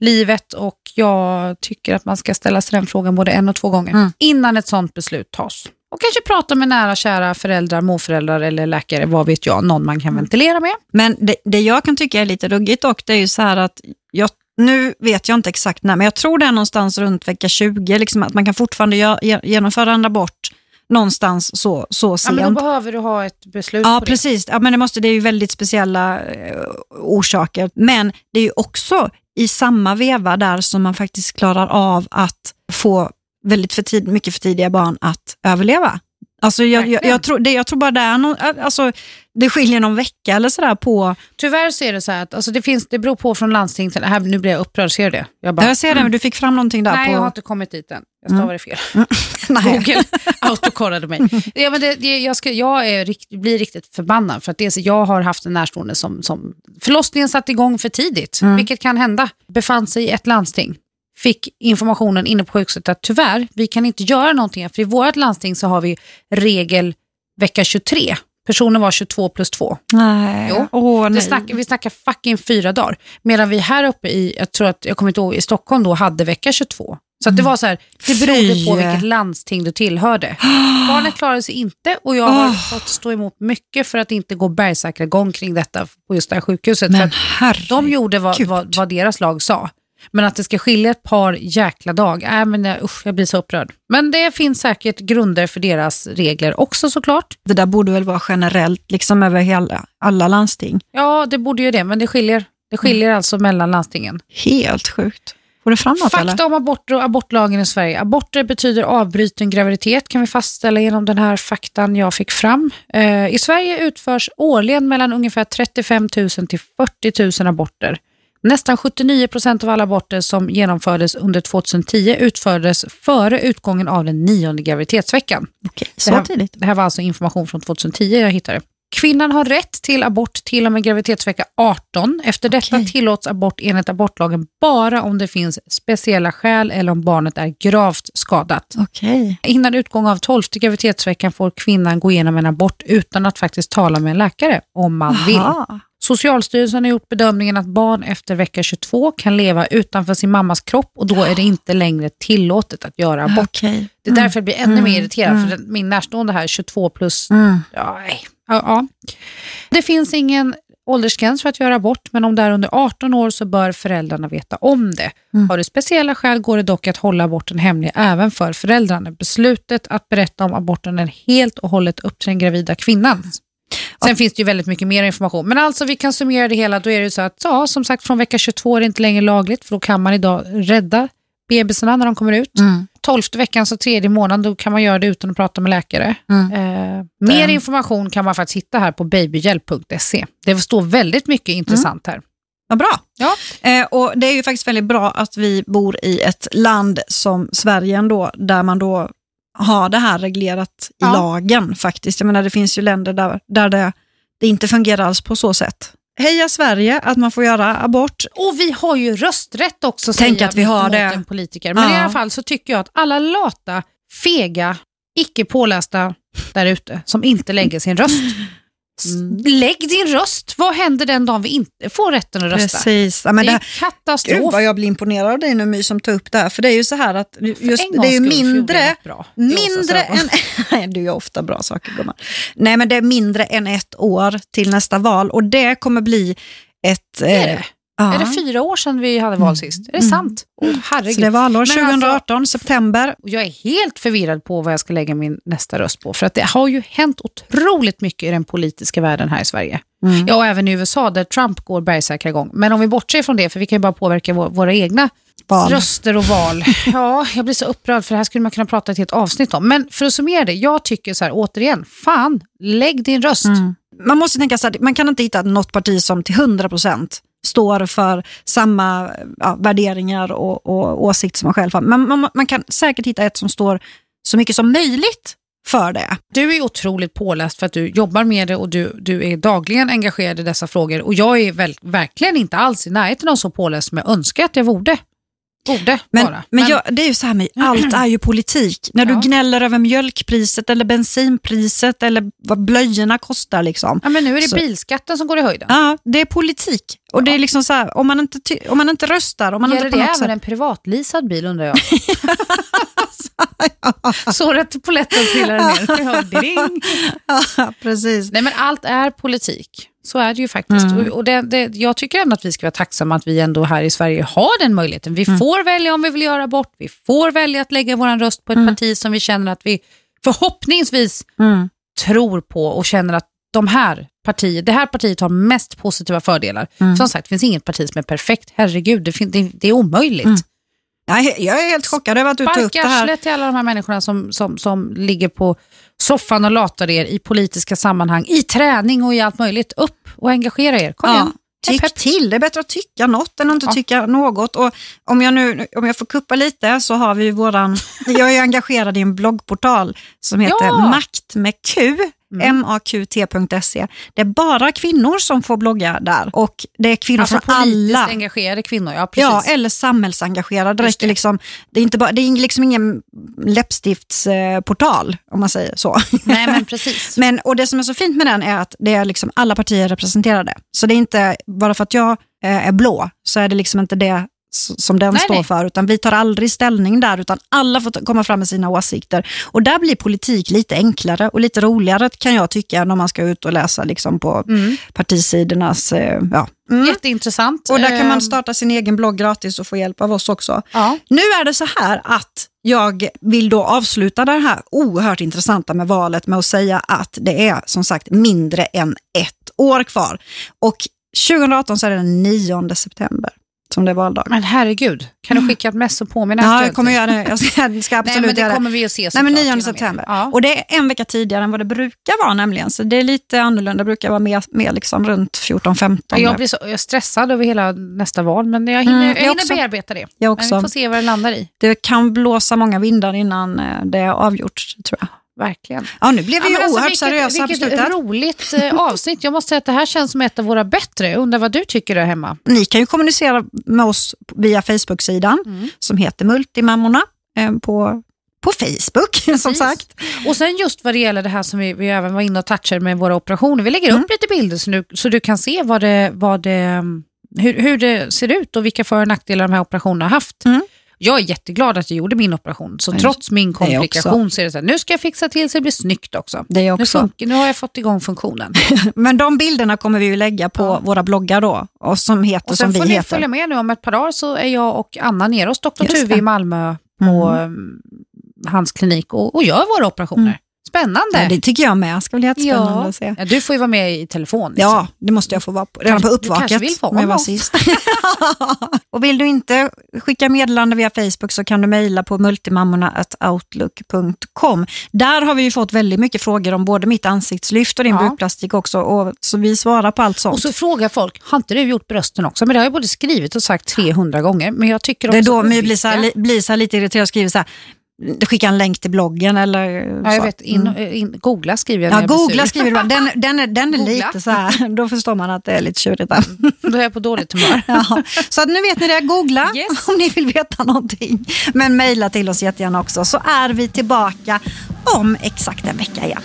[SPEAKER 1] livet och jag tycker att man ska ställa sig den frågan både en och två gånger
[SPEAKER 2] Mm.
[SPEAKER 1] innan ett sånt beslut tas. Och kanske prata med nära kära föräldrar, morföräldrar eller läkare, vad vet jag, någon man kan ventilera med.
[SPEAKER 2] Men det, det jag kan tycka är lite ruggigt dock, det är ju så här att jag, nu vet jag inte exakt när, men jag tror det är någonstans runt vecka 20, liksom att man kan fortfarande genomföra en abort någonstans så, så
[SPEAKER 1] Ja,
[SPEAKER 2] sent.
[SPEAKER 1] men då behöver du ha ett beslut
[SPEAKER 2] Ja,
[SPEAKER 1] på det.
[SPEAKER 2] precis. Ja, men det, måste, det är ju väldigt speciella eh, orsaker. Men det är ju också i samma veva där som man faktiskt klarar av att få väldigt för tid, mycket för tidiga barn att överleva. Alltså jag, jag, jag, tror, det, jag tror bara det är någon, alltså, det skiljer någon vecka eller sådär på...
[SPEAKER 1] Tyvärr så är det så att alltså det, finns, det beror på från landsting till... Här, nu blir jag upprörd, ser du det? Jag bara,
[SPEAKER 2] Jag ser det, men du fick fram någonting där
[SPEAKER 1] nej,
[SPEAKER 2] på...
[SPEAKER 1] jag har inte kommit dit än. Jag stavade fel.
[SPEAKER 2] Nej.
[SPEAKER 1] Google autokorrade mig. Ja, men det, det, jag, ska, jag är, blir riktigt förbannad för att det är så, jag har haft en närstående som, som förlossningen satte igång för tidigt,
[SPEAKER 2] Mm.
[SPEAKER 1] vilket kan hända. Befann sig i ett landsting, fick informationen inne på sjukhuset att tyvärr, vi kan inte göra någonting, för i vårt landsting så har vi regel vecka 23. Personen var 22 plus 2.
[SPEAKER 2] Nej.
[SPEAKER 1] Jo. Det
[SPEAKER 2] nej.
[SPEAKER 1] snackar, vi snackar fucking fyra dagar. Medan vi här uppe i, jag tror att, jag kommer inte ihåg, i Stockholm då hade vecka 22. Så det var så här, det berodde på vilket landsting du tillhörde. Barnet klarade sig inte och jag har
[SPEAKER 2] Åh.
[SPEAKER 1] fått stå emot mycket för att inte gå bergsäkra gång kring detta på just det här sjukhuset. för
[SPEAKER 2] Men herregud.
[SPEAKER 1] de gjorde vad, vad, vad deras lag sa. Men att det ska skilja ett par jäkla dag, äh, men jag, usch, jag blir så upprörd. Men det finns säkert grunder för deras regler också såklart.
[SPEAKER 2] Det där borde väl vara generellt liksom över hela, alla landsting.
[SPEAKER 1] Ja, det borde ju det, men det skiljer. Det skiljer alltså mellan landstingen.
[SPEAKER 2] Helt sjukt. Får du fram något eller?
[SPEAKER 1] Fakta om aborter och abortlagen i Sverige. Aborter betyder avbruten graviditet kan vi fastställa genom den här faktan jag fick fram. Eh, I Sverige utförs årligen mellan ungefär 35 000 till 40 000 aborter. Nästan 79 procent av alla aborter som genomfördes under 2010 utfördes före utgången av den nionde graviditetsveckan.
[SPEAKER 2] Okej,
[SPEAKER 1] Det
[SPEAKER 2] så
[SPEAKER 1] här,
[SPEAKER 2] tidigt.
[SPEAKER 1] det här var alltså information från 2010 jag hittade. Kvinnan har rätt till abort till och med graviditetsvecka 18. Efter detta
[SPEAKER 2] Okej.
[SPEAKER 1] tillåts abort enligt abortlagen bara om det finns speciella skäl eller om barnet är gravt skadat.
[SPEAKER 2] Okej.
[SPEAKER 1] Innan utgång av 12 graviditetsveckan får kvinnan gå igenom en abort utan att faktiskt tala med en läkare om man vill.
[SPEAKER 2] Aha.
[SPEAKER 1] Socialstyrelsen har gjort bedömningen att barn efter vecka 22 kan leva utanför sin mammas kropp och då är det inte längre tillåtet att göra abort.
[SPEAKER 2] Okej.
[SPEAKER 1] Det är därför jag blir ännu
[SPEAKER 2] Mm,
[SPEAKER 1] mer irriterad,
[SPEAKER 2] mm.
[SPEAKER 1] för min närstående här, 22 plus,
[SPEAKER 2] Mm.
[SPEAKER 1] ja, nej. Ja, ja. Det finns ingen åldersgräns för att göra abort, men om det är under 18 år så bör föräldrarna veta om det.
[SPEAKER 2] Mm.
[SPEAKER 1] Har du speciella skäl går det dock att hålla aborten hemlig även för föräldrarna. Beslutet att berätta om aborten är helt och hållet upp till den gravida kvinnan. Sen finns det ju väldigt mycket mer information. Men alltså vi kan summera det hela. Då är det så att, ja, som sagt, från vecka 22 är det inte längre lagligt, för då kan man idag rädda bebisarna när de kommer ut.
[SPEAKER 2] Mm.
[SPEAKER 1] Tolfte veckan, så tredje månaden, då kan man göra det utan att prata med läkare.
[SPEAKER 2] Mm.
[SPEAKER 1] Eh, mer
[SPEAKER 2] Den-
[SPEAKER 1] information kan man faktiskt hitta här på babyhjälp.se. Det står väldigt mycket intressant här.
[SPEAKER 2] Vad bra.
[SPEAKER 1] Ja.
[SPEAKER 2] Eh, och Det är ju faktiskt väldigt bra att vi bor i ett land som Sverige ändå, där man då har det här reglerat i
[SPEAKER 1] Ja.
[SPEAKER 2] lagen faktiskt. Jag menar, det finns ju länder där, där det, det inte fungerar alls på så sätt. Heja Sverige att man får göra abort.
[SPEAKER 1] Och vi har ju rösträtt också,
[SPEAKER 2] Tänk
[SPEAKER 1] säger
[SPEAKER 2] att vi har det.
[SPEAKER 1] politiker. Men
[SPEAKER 2] Ja.
[SPEAKER 1] i alla fall så tycker jag att alla lata, fega, icke pålästa där ute som inte lägger sin röst.
[SPEAKER 2] Mm.
[SPEAKER 1] Lägg din röst. Vad händer den dagen vi inte får rätten att rösta?
[SPEAKER 2] Precis. Ja, men
[SPEAKER 1] det
[SPEAKER 2] det,
[SPEAKER 1] är katastrof.
[SPEAKER 2] Gud vad jag blir imponerad av dig nu My som tar upp det här. För det är ju så här att just, det är ju mindre,
[SPEAKER 1] bra.
[SPEAKER 2] mindre än... Nej, du gör ofta bra saker gumman. Nej men det är mindre än ett år till nästa val och det kommer bli ett...
[SPEAKER 1] Är
[SPEAKER 2] eh,
[SPEAKER 1] det?
[SPEAKER 2] Ja.
[SPEAKER 1] Är det fyra år sedan vi hade val sist? Är det
[SPEAKER 2] Mm.
[SPEAKER 1] sant? Oh, herregud.
[SPEAKER 2] Så det är valår
[SPEAKER 1] Men alltså-
[SPEAKER 2] 2018, september.
[SPEAKER 1] Jag är helt förvirrad på vad jag ska lägga min nästa röst på. För att det har ju hänt otroligt mycket i den politiska världen här i Sverige.
[SPEAKER 2] Mm.
[SPEAKER 1] Ja, och även i USA där Trump går bergsäkra igång. Men om vi bortser från det, för vi kan ju bara påverka vår, våra egna
[SPEAKER 2] Val.
[SPEAKER 1] röster och val. Ja, jag blir så upprörd för det här skulle man kunna prata ett helt avsnitt om. Men för att summera det, jag tycker så här återigen, fan, lägg din röst.
[SPEAKER 2] Mm. man måste tänka så här, man kan inte hitta något parti som till 100% står för samma ja, värderingar och, och åsikter som man själv har. Men man, man kan säkert hitta ett som står så mycket som möjligt för det.
[SPEAKER 1] Du är otroligt påläst för att du jobbar med det och du, du är dagligen engagerad i dessa frågor. Och jag är väl, verkligen inte alls i närheten av så påläst som jag önskar att jag vore. Borde
[SPEAKER 2] Men,
[SPEAKER 1] vara.
[SPEAKER 2] men jag, det är ju så här med allt är ju politik. När du
[SPEAKER 1] Ja.
[SPEAKER 2] gnäller över mjölkpriset eller bensinpriset eller vad blöjorna kostar. Liksom.
[SPEAKER 1] ja, men nu är det
[SPEAKER 2] Så-
[SPEAKER 1] bilskatten som går i höjden.
[SPEAKER 2] Ja, det är politik. Och det är liksom så här, om man inte, om man inte röstar, om man
[SPEAKER 1] Gäller
[SPEAKER 2] inte
[SPEAKER 1] det
[SPEAKER 2] på något
[SPEAKER 1] även en privatleasad bil undrar jag? Så rätt polletten trillade ner. Ja, ding.
[SPEAKER 2] Ja, precis.
[SPEAKER 1] Nej men allt är politik. Så är det ju faktiskt.
[SPEAKER 2] Mm.
[SPEAKER 1] Och, det, det, jag tycker ändå att vi ska vara tacksamma att vi ändå här i Sverige har den möjligheten. Vi
[SPEAKER 2] Mm.
[SPEAKER 1] får välja om vi vill göra abort. Vi får välja att lägga vår röst på ett parti som vi känner att vi förhoppningsvis
[SPEAKER 2] Mm.
[SPEAKER 1] tror på och känner att de här partier, det här partiet har mest positiva fördelar.
[SPEAKER 2] Mm.
[SPEAKER 1] Som sagt, det finns inget parti som är perfekt. Herregud, det, det, det är omöjligt.
[SPEAKER 2] Mm. Jag är, jag är helt chockad över att du tog upp det här.
[SPEAKER 1] till alla de här människorna som, som, som ligger på soffan och latar er i politiska sammanhang, i träning och i allt möjligt. Upp och engagera er. Kom
[SPEAKER 2] Ja,
[SPEAKER 1] igen.
[SPEAKER 2] tyck
[SPEAKER 1] Pepp.
[SPEAKER 2] till. Det är bättre att tycka något än att inte
[SPEAKER 1] Ja.
[SPEAKER 2] tycka något. Och om, jag nu, om jag får kuppa lite så har vi våran... jag är ju engagerad i en bloggportal som heter
[SPEAKER 1] Ja.
[SPEAKER 2] Makt med Q. maqt.se. Det är bara kvinnor som får blogga där och det är kvinnor
[SPEAKER 1] Alltså
[SPEAKER 2] från alla
[SPEAKER 1] engagerade kvinnor, ja precis.
[SPEAKER 2] Ja, eller samhällsengagerade. Det,
[SPEAKER 1] det.
[SPEAKER 2] liksom, det, är inte bara, det är liksom ingen läppstiftsportal, om man säger så.
[SPEAKER 1] Nej men precis.
[SPEAKER 2] Men, och det som är så fint med den är att det är liksom alla partier representerade. Så det är inte, bara för att jag eh, är blå, så är det liksom inte det som den
[SPEAKER 1] Nej,
[SPEAKER 2] står
[SPEAKER 1] nej.
[SPEAKER 2] för, utan vi tar aldrig ställning där, utan alla får komma fram med sina åsikter. Och där blir politik lite enklare och lite roligare kan jag tycka, när man ska ut och läsa liksom på
[SPEAKER 1] Mm.
[SPEAKER 2] partisidornas... Eh, ja. Mm.
[SPEAKER 1] Jätteintressant.
[SPEAKER 2] Och där kan man
[SPEAKER 1] Ehm,
[SPEAKER 2] starta sin egen blogg gratis och få hjälp av oss också.
[SPEAKER 1] Ja.
[SPEAKER 2] Nu är det så här att jag vill då avsluta det här oerhört intressanta med valet med att säga att det är som sagt mindre än ett år kvar. Och 2018 så är det den 9 september som det är valdag.
[SPEAKER 1] Men herregud, kan du skicka ett mess och påminna?
[SPEAKER 2] Ja, jag kommer göra det. Jag ska, jag ska
[SPEAKER 1] Nej
[SPEAKER 2] absolut
[SPEAKER 1] men det
[SPEAKER 2] göra
[SPEAKER 1] kommer vi att se
[SPEAKER 2] Nej, men
[SPEAKER 1] till
[SPEAKER 2] 9
[SPEAKER 1] och med.
[SPEAKER 2] september.
[SPEAKER 1] Ja.
[SPEAKER 2] Och det är en vecka tidigare än vad det brukar vara nämligen. Så det är lite annorlunda. Det brukar vara mer, mer liksom runt 14-15.
[SPEAKER 1] Ja, Jag blir så jag är stressad över hela nästa val, men jag hinner,
[SPEAKER 2] Mm,
[SPEAKER 1] jag
[SPEAKER 2] jag
[SPEAKER 1] hinner
[SPEAKER 2] också.
[SPEAKER 1] bearbeta det.
[SPEAKER 2] Jag
[SPEAKER 1] Men
[SPEAKER 2] också.
[SPEAKER 1] vi får se vad det landar i.
[SPEAKER 2] Det kan blåsa många vindar innan eh, det är avgjort, tror jag.
[SPEAKER 1] Verkligen.
[SPEAKER 2] Ja, nu blev vi
[SPEAKER 1] Ja, men alltså,
[SPEAKER 2] oerhört
[SPEAKER 1] vilket,
[SPEAKER 2] seriösa på slutet.
[SPEAKER 1] roligt eh, avsnitt. Jag måste säga att det här känns som ett av våra bättre. Undrar vad du tycker där hemma.
[SPEAKER 2] Ni kan ju kommunicera med oss via Facebook-sidan
[SPEAKER 1] Mm.
[SPEAKER 2] som heter Multimammorna eh, på, på Facebook, som
[SPEAKER 1] Precis.
[SPEAKER 2] sagt.
[SPEAKER 1] Och sen just vad det gäller det här som vi, vi även var inne och touchade med våra operationer. Vi lägger
[SPEAKER 2] Mm.
[SPEAKER 1] upp lite bilder så du, så du kan se vad det, vad det, hur, hur det ser ut och vilka för och nackdelar de här operationerna har haft.
[SPEAKER 2] Mm.
[SPEAKER 1] Jag är jätteglad att jag gjorde min operation, så trots min komplikation så är det så här, nu ska jag fixa till så det blir snyggt också.
[SPEAKER 2] Det är
[SPEAKER 1] Nu,
[SPEAKER 2] också.
[SPEAKER 1] funkar, nu har jag fått igång funktionen.
[SPEAKER 2] Men de bilderna kommer vi ju lägga på
[SPEAKER 1] Ja.
[SPEAKER 2] våra bloggar då, och som heter
[SPEAKER 1] Och
[SPEAKER 2] som
[SPEAKER 1] sen får
[SPEAKER 2] vi
[SPEAKER 1] ni
[SPEAKER 2] heter.
[SPEAKER 1] följa med nu, om ett par dagar så är jag och Anna nere hos Dr.
[SPEAKER 2] Just
[SPEAKER 1] Tuve i Malmö på mm. hans klinik och, och gör våra operationer.
[SPEAKER 2] Mm.
[SPEAKER 1] Spännande!
[SPEAKER 2] Ja, det tycker jag med. Det ska bli jättespännande
[SPEAKER 1] ja.
[SPEAKER 2] att se.
[SPEAKER 1] Ja, du får ju vara med i telefon. Liksom.
[SPEAKER 2] Ja, det måste jag få vara på. Redan på
[SPEAKER 1] Kanske- du kanske
[SPEAKER 2] uppvaket.
[SPEAKER 1] vill vara
[SPEAKER 2] var sist. och vill du inte skicka meddelande via Facebook så kan du mejla på multimammorna.outlook.com. Där har vi ju fått väldigt mycket frågor om både mitt ansiktslyft och din
[SPEAKER 1] Ja.
[SPEAKER 2] bukplastik också. Och, så vi svarar på allt sånt.
[SPEAKER 1] Och så frågar folk, har inte du gjort brösten också? Men det har jag både skrivit och sagt 300 gånger. Men jag tycker
[SPEAKER 2] det är
[SPEAKER 1] också
[SPEAKER 2] då My blir så, här, li- blir så här lite irriterad och skriver så här, skicka en länk till bloggen eller
[SPEAKER 1] Ja, jag vet, in,
[SPEAKER 2] Mm.
[SPEAKER 1] in, googla skriver jag
[SPEAKER 2] Ja,
[SPEAKER 1] när jag blir
[SPEAKER 2] googla skriver du. Den, den är, den är
[SPEAKER 1] Googla.
[SPEAKER 2] lite så här, då förstår man att det är lite tjurigt där.
[SPEAKER 1] Då är jag på dåligt humör.
[SPEAKER 2] Ja, så nu vet ni det, googla
[SPEAKER 1] Yes.
[SPEAKER 2] om ni vill veta någonting. Men mejla till oss jättegärna också så är vi tillbaka om exakt en vecka igen.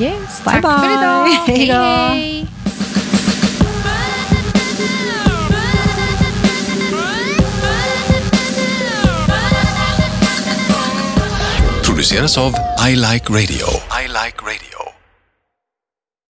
[SPEAKER 1] Yes,
[SPEAKER 2] Bye,
[SPEAKER 1] tack för
[SPEAKER 2] bye.
[SPEAKER 1] idag.
[SPEAKER 2] Hej då.
[SPEAKER 1] serves
[SPEAKER 3] of I Like Radio. I Like Radio.